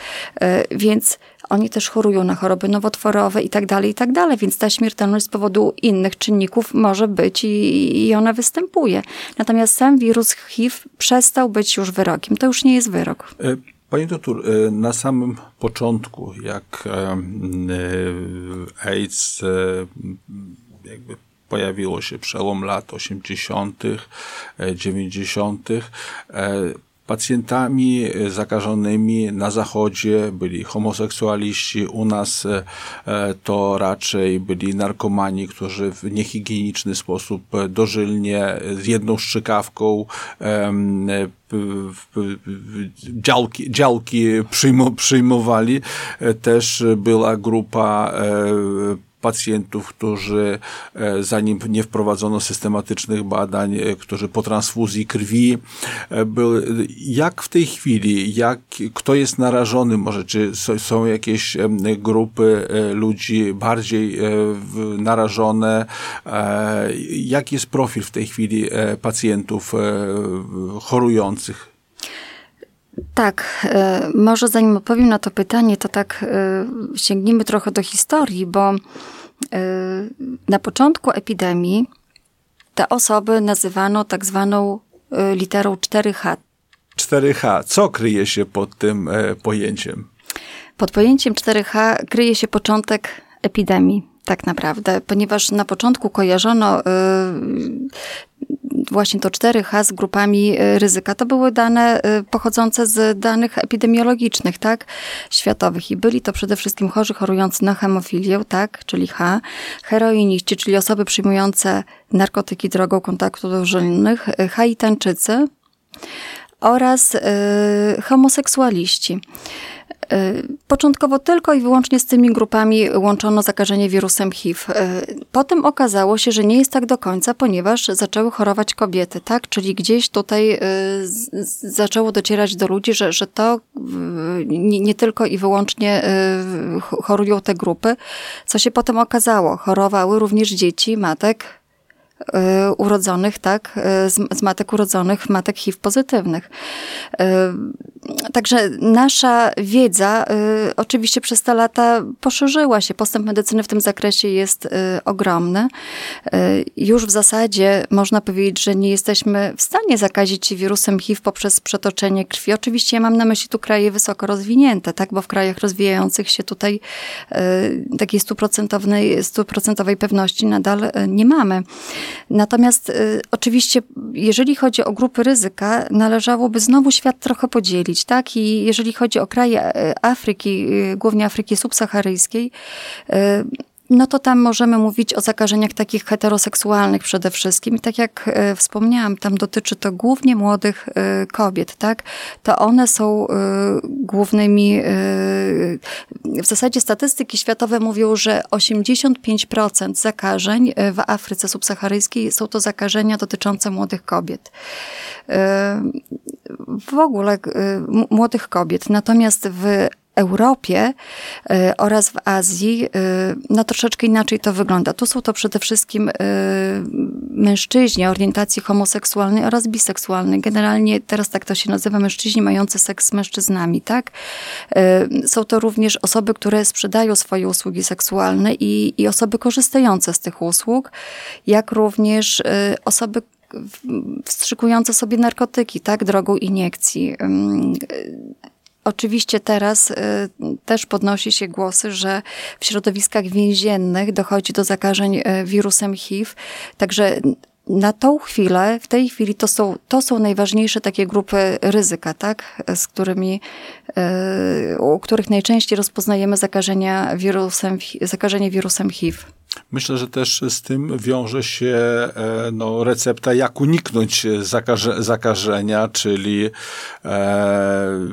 Więc oni też chorują na choroby nowotworowe i tak dalej, i tak dalej, więc ta śmiertelność z powodu innych czynników może być i, i ona występuje. Natomiast sam wirus HIV przestał być już wyrokiem. To już nie jest wyrok. E, panie doktor, e, na samym początku, jak e, AIDS jakby pojawiło się przełom lat 80., 90., Pacjentami e, zakażonymi na zachodzie byli homoseksualiści, u nas e, to raczej byli narkomani, którzy w niehigieniczny sposób dożylnie z jedną szczykawką działki, działki przyjmowali. E, też była grupa pacjentów, którzy e, zanim nie wprowadzono systematycznych badań, e, którzy po transfuzji krwi e, były. Jak w tej chwili, jak, kto jest narażony może, czy są jakieś grupy ludzi bardziej narażone? Jaki jest profil w tej chwili pacjentów chorujących? Tak, może zanim odpowiem na to pytanie, to tak sięgnijmy trochę do historii, bo Y, na początku epidemii te osoby nazywano tak zwaną literą 4H. 4H. Co kryje się pod tym e, pojęciem? Pod pojęciem 4H kryje się początek epidemii, tak naprawdę, ponieważ na początku kojarzono właśnie to 4H z grupami ryzyka, to były dane pochodzące z danych epidemiologicznych, tak, światowych. I byli to przede wszystkim chorzy chorujący na hemofilię, tak, czyli H, heroiniści, czyli osoby przyjmujące narkotyki drogą kontaktu dożylnych, haitańczycy oraz y, homoseksualiści. Y, początkowo tylko i wyłącznie z tymi grupami łączono zakażenie wirusem HIV. Y, potem okazało się, że nie jest tak do końca, ponieważ zaczęły chorować kobiety, tak? Czyli gdzieś tutaj y, zaczęło docierać do ludzi, że, że to nie, nie tylko i wyłącznie chorują te grupy, co się potem okazało. Chorowały również dzieci, matek, urodzonych, tak, y, z, matek urodzonych, matek HIV pozytywnych. Y, także nasza wiedza oczywiście przez te lata poszerzyła się. Postęp medycyny w tym zakresie jest ogromny. Już w zasadzie można powiedzieć, że nie jesteśmy w stanie zakazić się wirusem HIV poprzez przetoczenie krwi. Oczywiście ja mam na myśli tu kraje wysoko rozwinięte, tak, bo w krajach rozwijających się tutaj takiej stuprocentowej pewności nadal nie mamy. Natomiast y, oczywiście, jeżeli chodzi o grupy ryzyka, należałoby znowu świat trochę podzielić, tak? I jeżeli chodzi o kraje y, Afryki, y, głównie Afryki subsaharyjskiej, y, no to tam możemy mówić o zakażeniach takich heteroseksualnych przede wszystkim. I tak jak e, wspomniałam, tam dotyczy to głównie młodych e, kobiet, tak? To one są e, głównymi, w zasadzie statystyki światowe mówią, że 85% zakażeń w Afryce subsaharyjskiej są to zakażenia dotyczące młodych kobiet. W ogóle młodych kobiet. Natomiast w Europie y, oraz w Azji, y, no troszeczkę inaczej to wygląda. Tu są to przede wszystkim y, mężczyźni orientacji homoseksualnej oraz biseksualnej. Generalnie teraz tak to się nazywa, mężczyźni mający seks z mężczyznami, tak? Są to również osoby, które sprzedają swoje usługi seksualne i, i osoby korzystające z tych usług, jak również osoby wstrzykujące sobie narkotyki, tak, drogą iniekcji. Oczywiście teraz y, też podnosi się głosy, że w środowiskach więziennych dochodzi do zakażeń y, wirusem HIV. Także na tą chwilę, w tej chwili to są, to są najważniejsze takie grupy ryzyka, tak? Z którymi, y, u których najczęściej rozpoznajemy zakażenia wirusem, zakażenie wirusem HIV. Myślę, że też z tym wiąże się e, no, recepta, jak uniknąć zakaże, zakażenia, czyli e,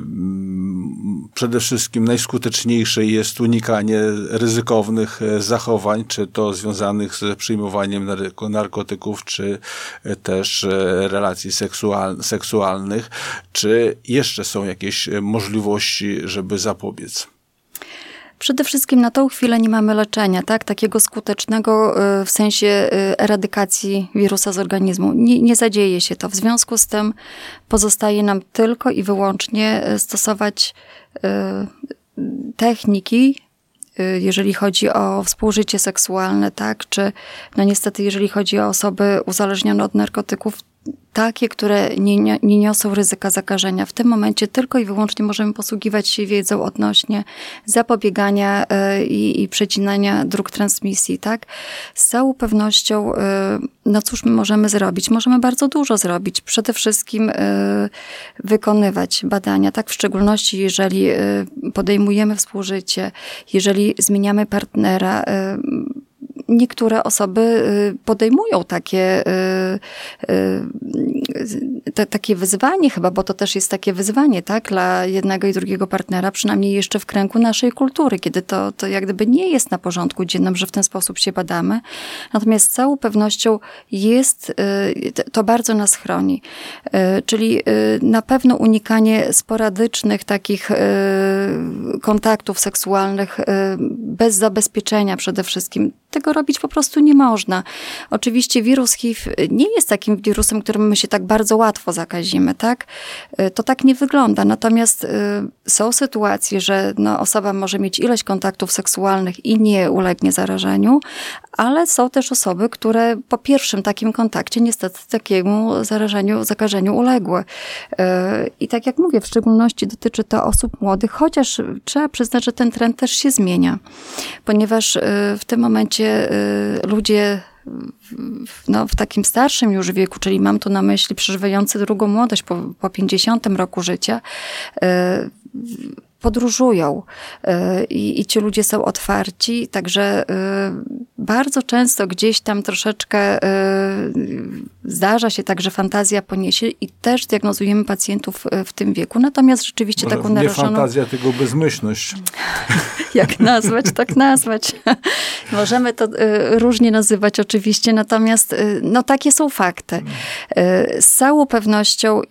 przede wszystkim najskuteczniejsze jest unikanie ryzykownych e, zachowań, czy to związanych z przyjmowaniem narkotyków, czy też e, relacji seksual, seksualnych, czy jeszcze są jakieś możliwości, żeby zapobiec. Przede wszystkim na tą chwilę nie mamy leczenia, tak? Takiego skutecznego y, w sensie y, eradykacji wirusa z organizmu. Nie, nie zadzieje się to. W związku z tym pozostaje nam tylko i wyłącznie y, stosować techniki, jeżeli chodzi o współżycie seksualne, tak? Czy no niestety, jeżeli chodzi o osoby uzależnione od narkotyków, takie, które nie, nie, niosą ryzyka zakażenia. W tym momencie tylko i wyłącznie możemy posługiwać się wiedzą odnośnie zapobiegania y, i, i przecinania dróg transmisji, tak? Z całą pewnością, y, no cóż my możemy zrobić? Możemy bardzo dużo zrobić. Przede wszystkim y, wykonywać badania, tak? W szczególności, jeżeli podejmujemy współżycie, jeżeli zmieniamy partnera, niektóre osoby y, podejmują takie, y, y, te, takie wyzwanie chyba, bo to też jest takie wyzwanie, tak, dla jednego i drugiego partnera, przynajmniej jeszcze w kręgu naszej kultury, kiedy to, to jak gdyby nie jest na porządku dziennym, że w ten sposób się badamy. Natomiast z całą pewnością jest, to bardzo nas chroni. Czyli na pewno unikanie sporadycznych takich kontaktów seksualnych bez zabezpieczenia przede wszystkim. Tego robić po prostu nie można. Oczywiście wirus HIV nie jest takim wirusem, którym my się tak bardzo łatwo zakazimy, tak? Y, to tak nie wygląda. Natomiast y, są sytuacje, że no, osoba może mieć ileś kontaktów seksualnych i nie ulegnie zarażeniu, ale są też osoby, które po pierwszym takim kontakcie niestety takiemu zarażeniu, zakażeniu uległy. Y, I tak jak mówię, w szczególności dotyczy to osób młodych, chociaż trzeba przyznać, że ten trend też się zmienia, ponieważ w tym momencie ludzie no, w takim starszym już wieku, czyli mam tu na myśli przeżywający drugą młodość po, po 50 roku życia, e, podróżują y, i, i ci ludzie są otwarci, także y, bardzo często gdzieś tam troszeczkę y, zdarza się tak, że fantazja poniesie i też diagnozujemy pacjentów w tym wieku. Natomiast rzeczywiście Może taką nie naruszoną... fantazja, tylko bezmyślność. Jak nazwać, tak nazwać. Możemy to różnie nazywać oczywiście, natomiast no takie są fakty. Z całą pewnością,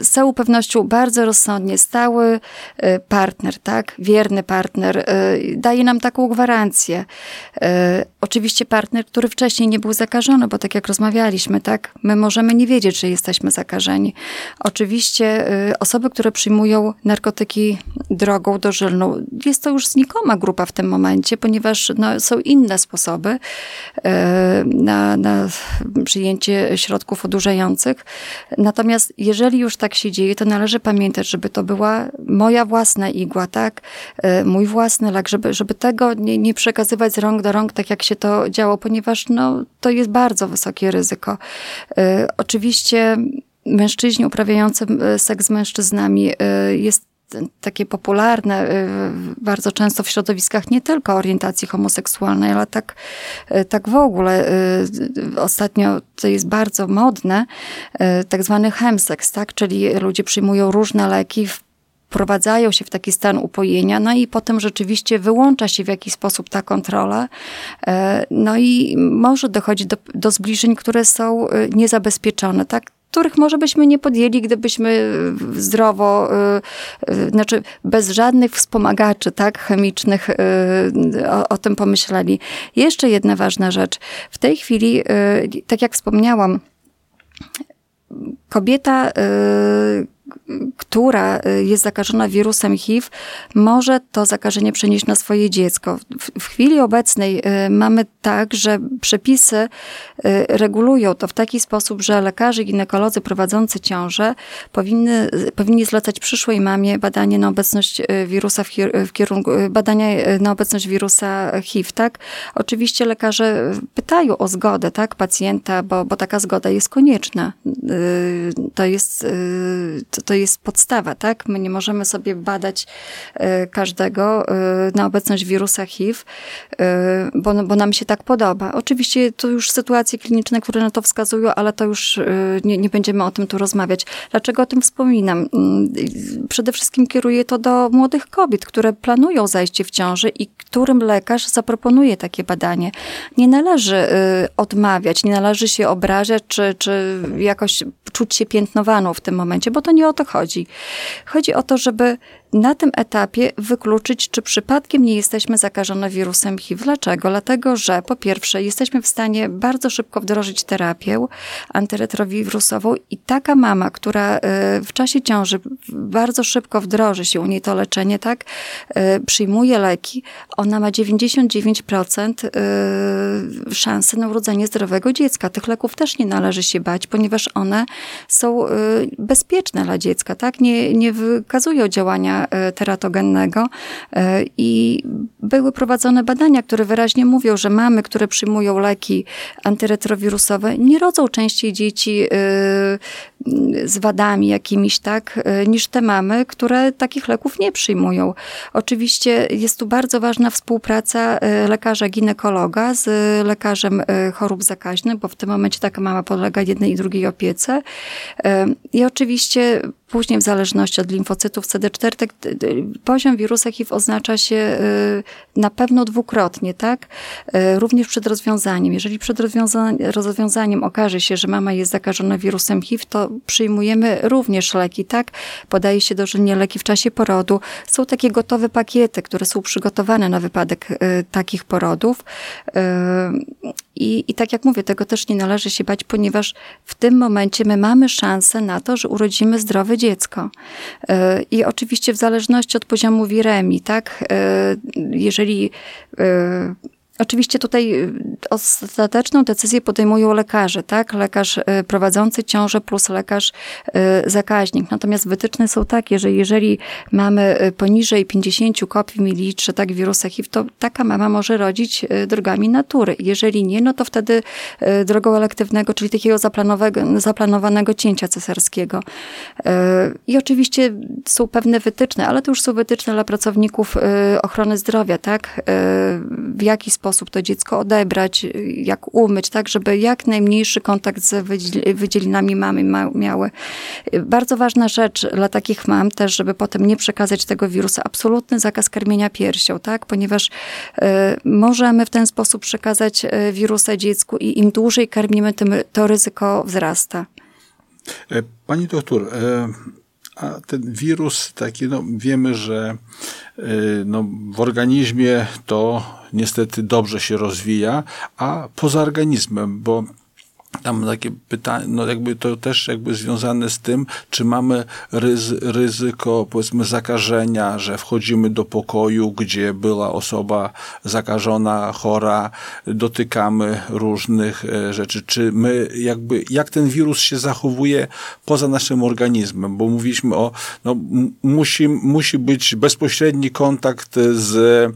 z całą pewnością bardzo rozsądnie stały Y, partner, tak? Wierny partner y, daje nam taką gwarancję. Y, oczywiście partner, który wcześniej nie był zakażony, bo tak jak rozmawialiśmy, tak? My możemy nie wiedzieć, że jesteśmy zakażeni. Oczywiście osoby, które przyjmują narkotyki drogą dożylną, jest to już znikoma grupa w tym momencie, ponieważ no, są inne sposoby na, na przyjęcie środków odurzających. Natomiast jeżeli już tak się dzieje, to należy pamiętać, żeby to była moja własna igła, tak? E, mój własny lek, żeby, żeby tego nie, nie przekazywać z rąk do rąk, tak jak się to działo, ponieważ no, to jest bardzo wysokie ryzyko. E, oczywiście mężczyźni uprawiający e, seks z mężczyznami jest takie popularne bardzo często w środowiskach nie tylko orientacji homoseksualnej, ale tak, tak w ogóle. Ostatnio to jest bardzo modne, tak zwany hemseks, tak? czyli ludzie przyjmują różne leki w wprowadzają się w taki stan upojenia, no i potem rzeczywiście wyłącza się w jakiś sposób ta kontrola, e, no i może dochodzić do, do zbliżeń, które są e, niezabezpieczone, tak? których może byśmy nie podjęli, gdybyśmy zdrowo, yy, znaczy bez żadnych wspomagaczy tak, chemicznych o, o, tym pomyśleli. Jeszcze jedna ważna rzecz. W tej chwili, tak jak wspomniałam, kobieta która y, jest zakażona wirusem HIV, może to zakażenie przenieść na swoje dziecko. W, w chwili obecnej y, mamy tak, że przepisy y, regulują to w taki sposób, że lekarze, ginekolodzy prowadzący ciążę powinny, powinni zlecać przyszłej mamie badanie na obecność wirusa w, w kierunku, badania na obecność wirusa HIV, tak? Oczywiście lekarze pytają o zgodę, tak, pacjenta, bo, bo taka zgoda jest konieczna. To jest, to, to jest podstawa, tak? My nie możemy sobie badać e, każdego e, na obecność wirusa HIV, e, bo, bo nam się tak podoba. Oczywiście to już sytuacje kliniczne, które na to wskazują, ale to już nie, nie będziemy o tym tu rozmawiać. Dlaczego o tym wspominam? Mm, przede wszystkim kieruję to do młodych kobiet, które planują zajście w ciąży i którym lekarz zaproponuje takie badanie. Nie należy odmawiać, nie należy się obrażać, czy, czy jakoś czuć się piętnowaną w tym momencie, bo to nie o to chodzi. Chodzi o to, żeby na tym etapie wykluczyć, czy przypadkiem nie jesteśmy zakażone wirusem HIV. Dlaczego? Dlatego, że po pierwsze jesteśmy w stanie bardzo szybko wdrożyć terapię antyretrowirusową i taka mama, która y, w czasie ciąży bardzo szybko wdroży się u niej to leczenie, tak, y, przyjmuje leki, ona ma 99% y, szansy na urodzenie zdrowego dziecka. Tych leków też nie należy się bać, ponieważ one są bezpieczne dla dziecka, tak, nie, nie wykazują działania E, teratogennego e, i były prowadzone badania, które wyraźnie mówią, że mamy, które przyjmują leki antyretrowirusowe, nie rodzą częściej dzieci e, z wadami jakimiś, tak, niż te mamy, które takich leków nie przyjmują. Oczywiście jest tu bardzo ważna współpraca lekarza ginekologa z lekarzem chorób zakaźnych, bo w tym momencie taka mama podlega jednej i drugiej opiece. I oczywiście Później w zależności od limfocytów CD4 tak, poziom wirusa HIV oznacza się y, na pewno dwukrotnie, tak? Y, również przed rozwiązaniem. Jeżeli przed rozwiązaniem okaże się, że mama jest zakażona wirusem HIV, to przyjmujemy również leki, tak? Podaje się dożylnie leki w czasie porodu. Są takie gotowe pakiety, które są przygotowane na wypadek y, takich porodów. I, I tak jak mówię, tego też nie należy się bać, ponieważ w tym momencie my mamy szansę na to, że urodzimy zdrowe dziecko. E, I oczywiście w zależności od poziomu wiremii, tak, e, jeżeli e, Oczywiście tutaj ostateczną decyzję podejmują lekarze, tak? Lekarz prowadzący ciążę plus lekarz zakaźnik. Natomiast wytyczne są takie, że jeżeli mamy poniżej 50 kopii mililitrze tak wirusa HIV, to taka mama może rodzić drogami natury. Jeżeli nie, no to wtedy drogą elektywnego, czyli takiego zaplanowanego cięcia cesarskiego. I oczywiście są pewne wytyczne, ale to już są wytyczne dla pracowników y, ochrony zdrowia, tak? Y, w jaki sposób to dziecko odebrać, jak umyć, tak? Żeby jak najmniejszy kontakt z wydzielinami mamy miały. Bardzo ważna rzecz dla takich mam też, żeby potem nie przekazać tego wirusa, absolutny zakaz karmienia piersią, tak? Ponieważ y, możemy w ten sposób przekazać wirusa dziecku i im dłużej karmimy, tym to ryzyko wzrasta. E, pani doktor, e, a ten wirus taki, no wiemy, że e, no, w organizmie to niestety dobrze się rozwija, a poza organizmem, bo tam takie pytanie, no jakby to też jakby związane z tym, czy mamy ryzy, ryzyko, powiedzmy, zakażenia, że wchodzimy do pokoju, gdzie była osoba zakażona, chora, dotykamy różnych e, rzeczy, czy my jakby, jak ten wirus się zachowuje poza naszym organizmem, bo mówiliśmy o, no musi, musi być bezpośredni kontakt z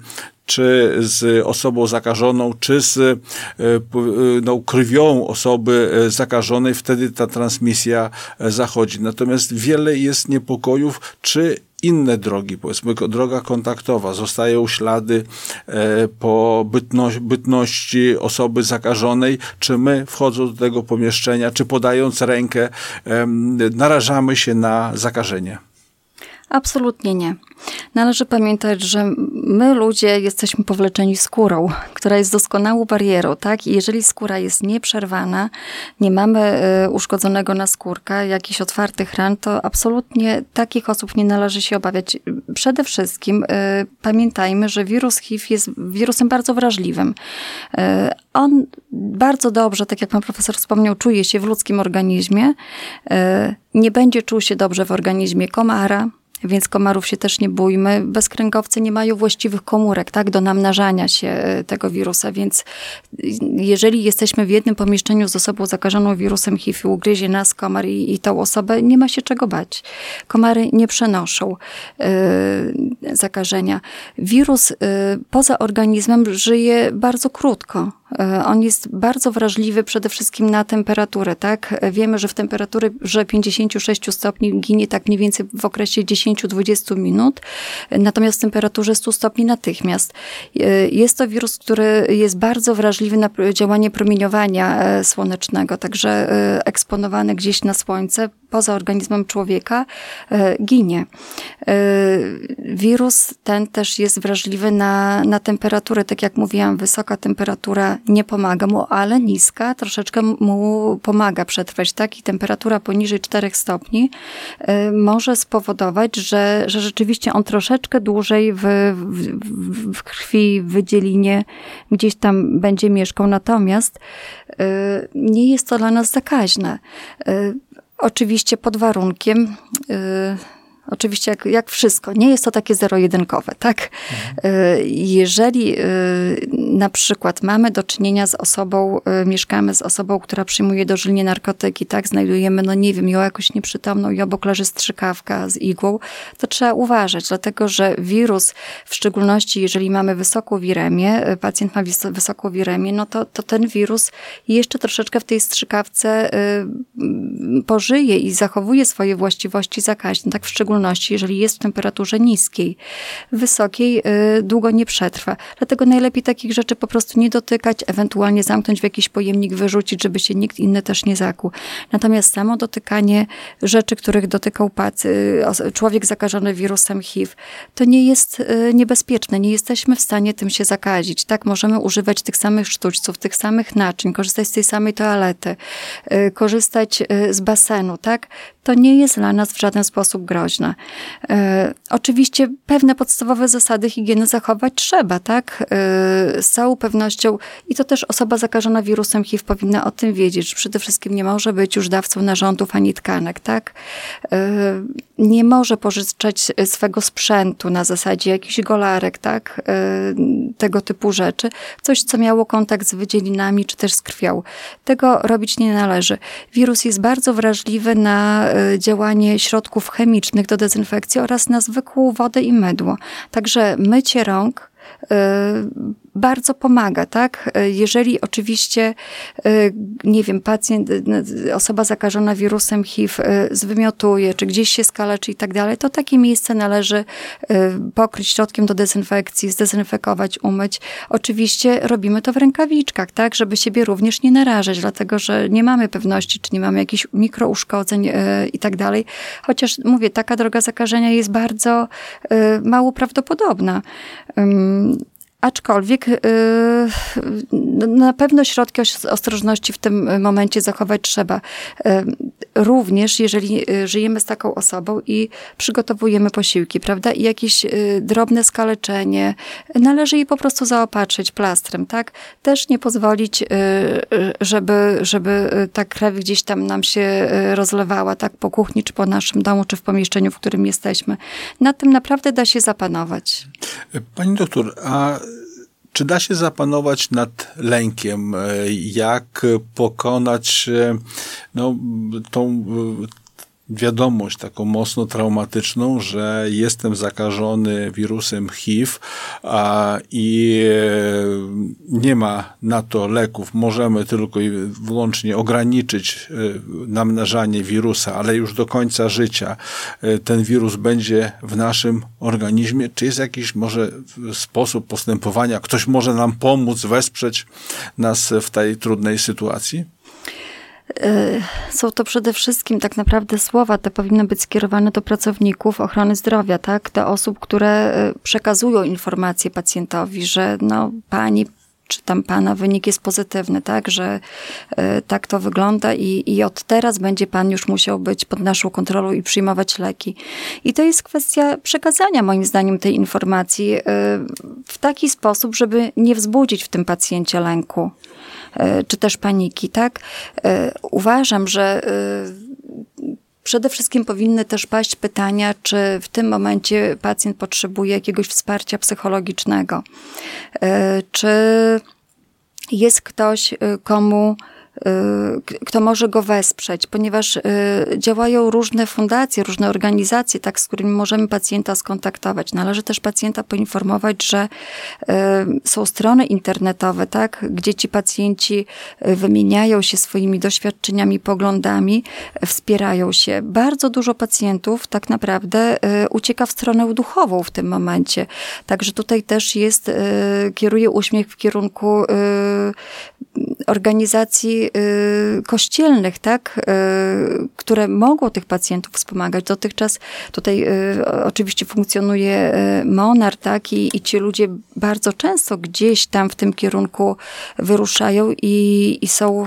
czy z osobą zakażoną, czy z e, e, no, krwią osoby e, zakażonej, wtedy ta transmisja zachodzi. Natomiast wiele jest niepokojów, czy inne drogi, powiedzmy droga kontaktowa, zostają ślady po bytności, bytności osoby zakażonej, czy my wchodząc do tego pomieszczenia, czy podając rękę, narażamy się na zakażenie. Absolutnie nie. Należy pamiętać, że my ludzie jesteśmy powleczeni skórą, która jest doskonałą barierą, tak? I jeżeli skóra jest nieprzerwana, nie mamy e, uszkodzonego naskórka, jakichś otwartych ran, to absolutnie takich osób nie należy się obawiać. Przede wszystkim e, pamiętajmy, że wirus HIV jest wirusem bardzo wrażliwym. E, on bardzo dobrze, tak jak pan profesor wspomniał, czuje się w ludzkim organizmie. Nie będzie czuł się dobrze w organizmie komara, więc komarów się też nie bójmy. Bezkręgowcy nie mają właściwych komórek, tak, do namnażania się e, tego wirusa, więc jeżeli jesteśmy w jednym pomieszczeniu z osobą zakażoną wirusem HIV ugryzie nas komar i, i tą osobę, nie ma się czego bać. Komary nie przenoszą y, zakażenia. Wirus y, poza organizmem żyje bardzo krótko. E, on jest bardzo wrażliwy przede wszystkim na temperaturę, tak? Wiemy, że w temperaturze że 56 stopni ginie tak mniej więcej w okresie 10-20 minut, natomiast w temperaturze 100 stopni natychmiast. E, jest to wirus, który jest bardzo wrażliwy na działanie promieniowania e, słonecznego, także eksponowany gdzieś na słońce poza organizmem człowieka ginie. Wirus ten też jest wrażliwy na, na temperaturę, tak jak mówiłam, wysoka temperatura nie pomaga mu, ale niska troszeczkę mu pomaga przetrwać, tak? I temperatura poniżej 4 stopni y, może spowodować, że, że rzeczywiście on troszeczkę dłużej w, w, w krwi, w wydzielinie gdzieś tam będzie mieszkał. Natomiast nie jest to dla nas zakaźne. Y, oczywiście pod warunkiem, Oczywiście jak, jak wszystko, nie jest to takie zero-jedynkowe, tak? Mhm. Jeżeli y, na przykład mamy do czynienia z osobą, y, mieszkamy z osobą, która przyjmuje dożylnie narkotyki, tak? Znajdujemy, no nie wiem, ją jakoś nieprzytomną i obok leży strzykawka z igłą, to trzeba uważać, dlatego że wirus, w szczególności jeżeli mamy wysoką wiremię, pacjent ma wysoką wiremię, no to, to ten wirus jeszcze troszeczkę w tej strzykawce pożyje i zachowuje swoje właściwości zakaźne, tak? W szczególności jeżeli jest w temperaturze niskiej. Wysokiej y, długo nie przetrwa. Dlatego najlepiej takich rzeczy po prostu nie dotykać, ewentualnie zamknąć w jakiś pojemnik, wyrzucić, żeby się nikt inny też nie zakłuł. Natomiast samo dotykanie rzeczy, których dotykał y, człowiek zakażony wirusem HIV, to nie jest y, niebezpieczne. Nie jesteśmy w stanie tym się zakazić. Tak, możemy używać tych samych sztućców, tych samych naczyń, korzystać z tej samej toalety, korzystać z basenu, tak? To nie jest dla nas w żaden sposób groźne. E, oczywiście pewne podstawowe zasady higieny zachować trzeba, tak? E, z całą pewnością i to też osoba zakażona wirusem HIV powinna o tym wiedzieć, przede wszystkim nie może być już dawcą narządów ani tkanek, tak? E, nie może pożyczać swego sprzętu na zasadzie jakichś golarek, tak? Tego typu rzeczy. Coś, co miało kontakt z wydzielinami, czy też z krwią. Tego robić nie należy. Wirus jest bardzo wrażliwy na działanie środków chemicznych do dezynfekcji oraz na zwykłą wodę i mydło. Także mycie rąk bardzo pomaga, tak? Jeżeli oczywiście, nie wiem, pacjent, osoba zakażona wirusem HIV zwymiotuje, czy gdzieś się skaleczy i tak dalej, to takie miejsce należy pokryć środkiem do dezynfekcji, zdezynfekować, umyć. Oczywiście robimy to w rękawiczkach, tak? Żeby siebie również nie narażać, dlatego, że nie mamy pewności, czy nie mamy jakichś mikrouszkodzeń i tak dalej. Chociaż mówię, taka droga zakażenia jest bardzo mało prawdopodobna. Aczkolwiek yy, na pewno środki ostrożności w tym momencie zachować trzeba. Yy, również jeżeli yy, żyjemy z taką osobą i przygotowujemy posiłki, prawda, i jakieś drobne skaleczenie, należy je po prostu zaopatrzyć plastrem, tak? Też nie pozwolić, żeby, żeby ta krew gdzieś tam nam się rozlewała, tak, po kuchni, czy po naszym domu, czy w pomieszczeniu, w którym jesteśmy. Na tym naprawdę da się zapanować. Pani doktor, a czy da się zapanować nad lękiem? Jak pokonać no, tą wiadomość taką mocno traumatyczną, że jestem zakażony wirusem HIV a, i nie ma na to leków. Możemy tylko i wyłącznie ograniczyć e, namnażanie wirusa, ale już do końca życia e, ten wirus będzie w naszym organizmie. Czy jest jakiś może sposób postępowania? Ktoś może nam pomóc, wesprzeć nas w tej trudnej sytuacji? Y, są to przede wszystkim tak naprawdę słowa, te powinny być skierowane do pracowników ochrony zdrowia, tak? Do osób, które y, przekazują informacje pacjentowi, że no, pani czy tam pana wynik jest pozytywny, tak, że y, tak to wygląda i, i od teraz będzie pan już musiał być pod naszą kontrolą i przyjmować leki. I to jest kwestia przekazania moim zdaniem tej informacji w taki sposób, żeby nie wzbudzić w tym pacjencie lęku. E, czy też paniki, tak? E, uważam, że e, Przede wszystkim powinny też paść pytania, czy w tym momencie pacjent potrzebuje jakiegoś wsparcia psychologicznego. Czy jest ktoś, komu kto może go wesprzeć, ponieważ y, działają różne fundacje, różne organizacje, tak, z którymi możemy pacjenta skontaktować. Należy też pacjenta poinformować, że y, są strony internetowe, tak, gdzie ci pacjenci wymieniają się swoimi doświadczeniami, poglądami, wspierają się. Bardzo dużo pacjentów tak naprawdę ucieka w stronę duchową w tym momencie. Także tutaj też jest, kieruje uśmiech w kierunku organizacji y, kościelnych, tak, y, które mogą tych pacjentów wspomagać. Dotychczas tutaj y, oczywiście funkcjonuje Monar, tak, i, i ci ludzie bardzo często gdzieś tam w tym kierunku wyruszają i, i są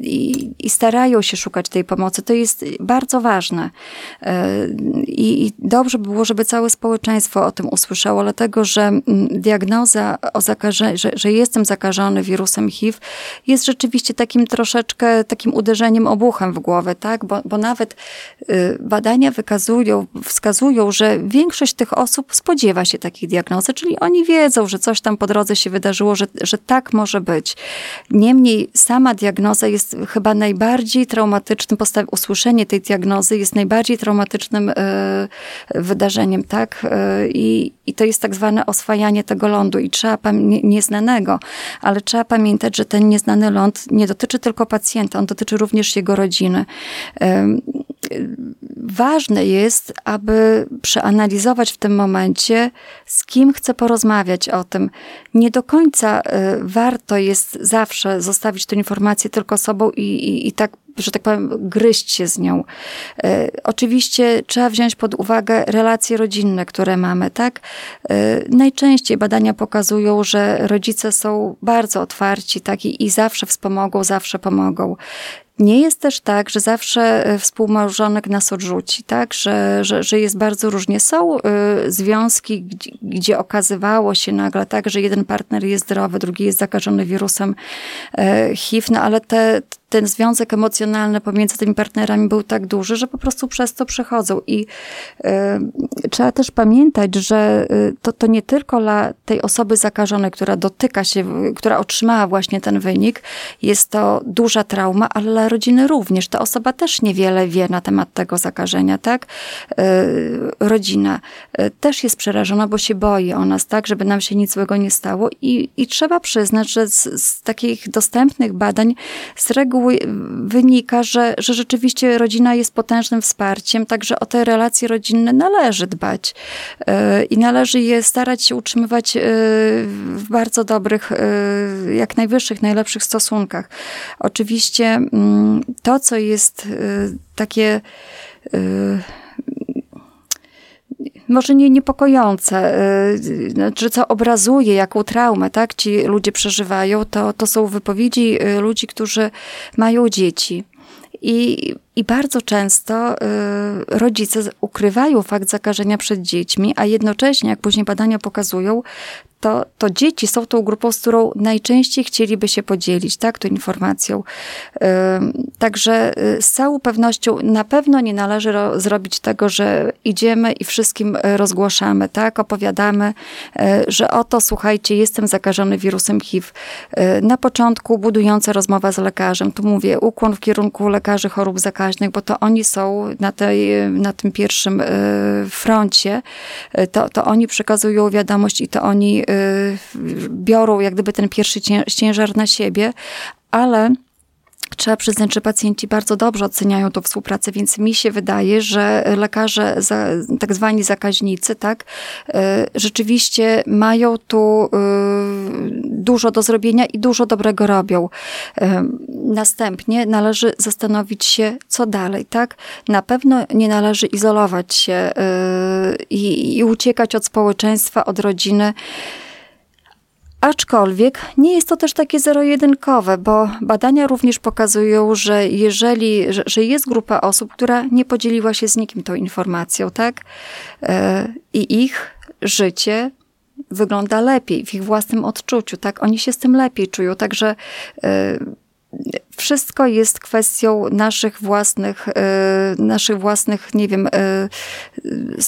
i, i, starają się szukać tej pomocy. To jest bardzo ważne. E, I, I, dobrze by było, żeby całe społeczeństwo o tym usłyszało, dlatego że mm, diagnoza o zakażeniu, że, że jestem zakażony wirusem HIV jest rzeczywiście takim troszeczkę takim uderzeniem obuchem w głowę, tak? Bo, bo nawet y, badania wykazują, wskazują, że większość tych osób spodziewa się takiej diagnozy, czyli oni wiedzą, że coś tam po drodze się wydarzyło, że, że tak może być. Niemniej sama diagnoza jest chyba najbardziej traumatycznym, usłyszenie tej diagnozy jest najbardziej traumatycznym y, wydarzeniem, tak? Y, I, I to jest tak zwane oswajanie tego lądu i trzeba, nie, nieznanego, ale trzeba pamiętać, że ten nieznany ląd nie dotyczy tylko pacjenta, on dotyczy również jego rodziny. Y, ważne jest, aby przeanalizować w tym momencie, z kim chcę porozmawiać o tym. Nie do końca warto jest zawsze zostawić tę informację tylko sobą i, i, i tak że tak powiem, gryźć się z nią. E, oczywiście trzeba wziąć pod uwagę relacje rodzinne, które mamy, tak? E, najczęściej badania pokazują, że rodzice są bardzo otwarci, tak? I, i zawsze wspomogą, zawsze pomogą. Nie jest też tak, że zawsze e, współmałżonek nas odrzuci, tak? Że, że, że jest bardzo różnie. Są y, związki, gdzie, gdzie, okazywało się nagle tak, że jeden partner jest zdrowy, drugi jest zakażony wirusem y, HIV, no ale te, ten związek emocjonalny pomiędzy tymi partnerami był tak duży, że po prostu przez to przechodzą. I y, trzeba też pamiętać, że y, to, to nie tylko dla tej osoby zakażonej, która dotyka się, która otrzymała właśnie ten wynik, jest to duża trauma, ale dla rodziny również. Ta osoba też niewiele wie na temat tego zakażenia, tak? Y, rodzina y, też jest przerażona, bo się boi o nas, tak? Żeby nam się nic złego nie stało. I, i trzeba przyznać, że z, z takich dostępnych badań z reguły reguły wynika, że, że rzeczywiście rodzina jest potężnym wsparciem, także o te relacje rodzinne należy dbać e, i należy je starać się utrzymywać e, w bardzo dobrych, jak najwyższych, najlepszych stosunkach. Oczywiście mm, to, co jest takie może nie niepokojące, y, znaczy co obrazuje, jaką traumę tak, ci ludzie przeżywają, to, to są wypowiedzi y, ludzi, którzy mają dzieci. I, I bardzo często y, rodzice ukrywają fakt zakażenia przed dziećmi, a jednocześnie, jak później badania pokazują, to, to dzieci są tą grupą, z którą najczęściej chcieliby się podzielić, tak, tą informacją. Także y, z całą pewnością na pewno nie należy zrobić tego, że idziemy i wszystkim y, rozgłaszamy, tak, opowiadamy, y, że oto, słuchajcie, jestem zakażony wirusem HIV. Na początku budująca rozmowa z lekarzem, tu mówię, ukłon w kierunku lekarzy chorób zakaźnych, bo to oni są na, tej, na tym pierwszym froncie, to, to oni przekazują wiadomość i to oni Y, biorą jak gdyby ten pierwszy ciężar na siebie, ale trzeba przyznać, że pacjenci bardzo dobrze oceniają tą współpracę, więc mi się wydaje, że lekarze, tak zwani zakaźnicy, tak, y, rzeczywiście mają tu y, dużo do zrobienia i dużo dobrego robią. Następnie należy zastanowić się, co dalej, tak? Na pewno nie należy izolować się i, i uciekać od społeczeństwa, od rodziny. Aczkolwiek nie jest to też takie zero-jedynkowe, bo badania również pokazują, że jeżeli, że, jest grupa osób, która nie podzieliła się z nikim tą informacją, tak? E, I ich życie wygląda lepiej w ich własnym odczuciu, tak? Oni się z tym lepiej czują, także e, wszystko jest kwestią naszych własnych, e, naszych własnych, nie wiem, e,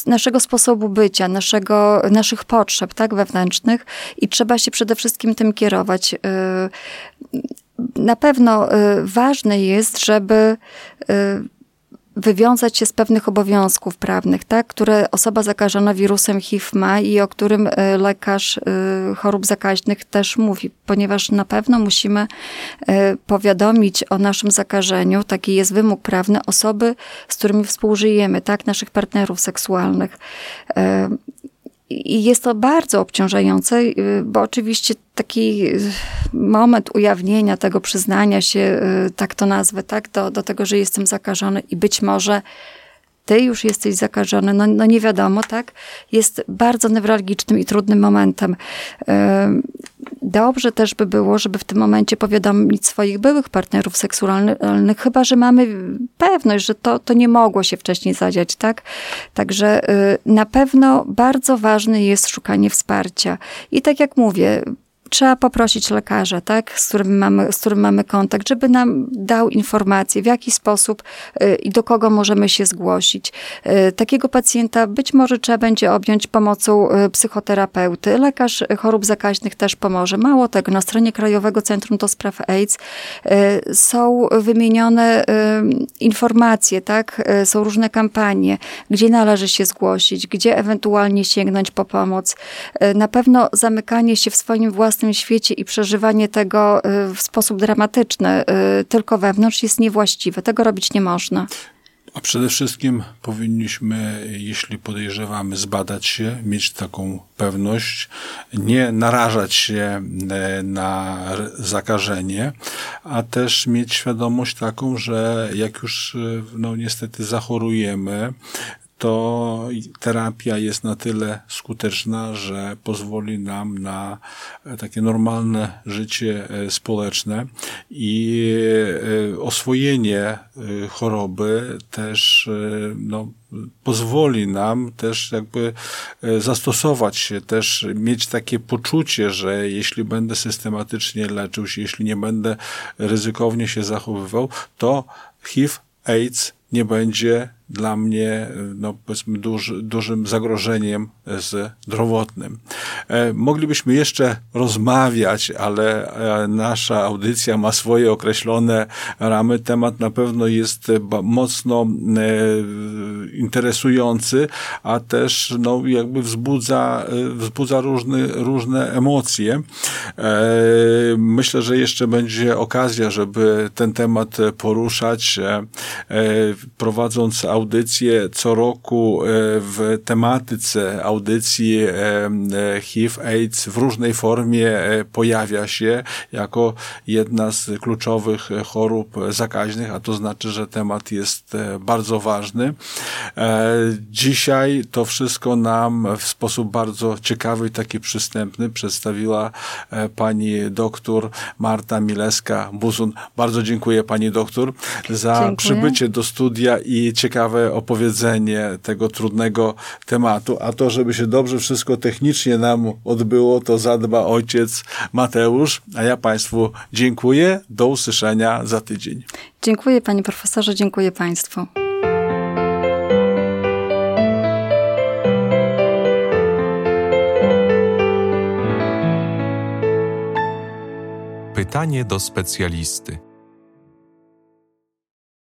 naszego sposobu bycia, naszego, naszych potrzeb, tak, wewnętrznych i trzeba się przede wszystkim tym kierować. E, na pewno ważne jest, żeby wywiązać się z pewnych obowiązków prawnych, tak, które osoba zakażona wirusem HIV ma i o którym e, lekarz e, chorób zakaźnych też mówi, ponieważ na pewno musimy e, powiadomić o naszym zakażeniu, taki jest wymóg prawny, osoby, z którymi współżyjemy, tak, naszych partnerów seksualnych. I jest to bardzo obciążające, y, bo oczywiście taki y, moment ujawnienia tego, przyznania się, y, tak to nazwę, tak, do, do tego, że jestem zakażony i być może ty już jesteś zakażony, no, no nie wiadomo, tak? Jest bardzo newralgicznym i trudnym momentem. Dobrze też by było, żeby w tym momencie powiadomić swoich byłych partnerów seksualnych, chyba że mamy pewność, że to, to nie mogło się wcześniej zadziać, tak? Także y, na pewno bardzo ważne jest szukanie wsparcia. I tak jak mówię, trzeba poprosić lekarza, tak, z którym mamy, z którym mamy kontakt, żeby nam dał informację, w jaki sposób y, i do kogo możemy się zgłosić. Y, takiego pacjenta być może trzeba będzie objąć pomocą y, psychoterapeuty. Lekarz chorób zakaźnych też pomoże. Mało tego, na stronie Krajowego Centrum do Spraw AIDS są wymienione informacje, tak, są różne kampanie, gdzie należy się zgłosić, gdzie ewentualnie sięgnąć po pomoc. Na pewno zamykanie się w swoim własnym własnym świecie i przeżywanie tego y, w sposób dramatyczny y, tylko wewnątrz jest niewłaściwe. Tego robić nie można. A przede wszystkim powinniśmy, jeśli podejrzewamy, zbadać się, mieć taką pewność, nie narażać się e, na zakażenie, a też mieć świadomość taką, że jak już e, no, niestety zachorujemy, to terapia jest na tyle skuteczna, że pozwoli nam na takie normalne życie społeczne i oswojenie choroby też no, pozwoli nam też jakby e, zastosować się, też mieć takie poczucie, że jeśli będę systematycznie leczył się, jeśli nie będę ryzykownie się zachowywał, to HIV, AIDS nie będzie dla mnie no, powiedzmy duży, dużym zagrożeniem zdrowotnym. E, moglibyśmy jeszcze rozmawiać, ale e, nasza audycja ma swoje określone ramy. Temat na pewno jest mocno e, interesujący, a też no, jakby wzbudza, wzbudza różne, różne emocje. Myślę, że jeszcze będzie okazja, żeby ten temat poruszać, prowadząc audycję audycje co roku e, w tematyce audycji e, e, HIV, AIDS w różnej formie pojawia się jako jedna z kluczowych chorób zakaźnych, a to znaczy, że temat jest bardzo ważny. Dzisiaj to wszystko nam w sposób bardzo ciekawy i taki przystępny przedstawiła pani doktor Marta Mileska-Buzun. Bardzo dziękuję pani doktor za dziękuję. przybycie do studia i ciekawe ciekawe opowiedzenie tego trudnego tematu, a to, żeby się dobrze wszystko technicznie nam odbyło, to zadba ojciec Mateusz, a ja Państwu dziękuję. Do usłyszenia za tydzień. Dziękuję Panie Profesorze, dziękuję Państwu. Pytanie do specjalisty.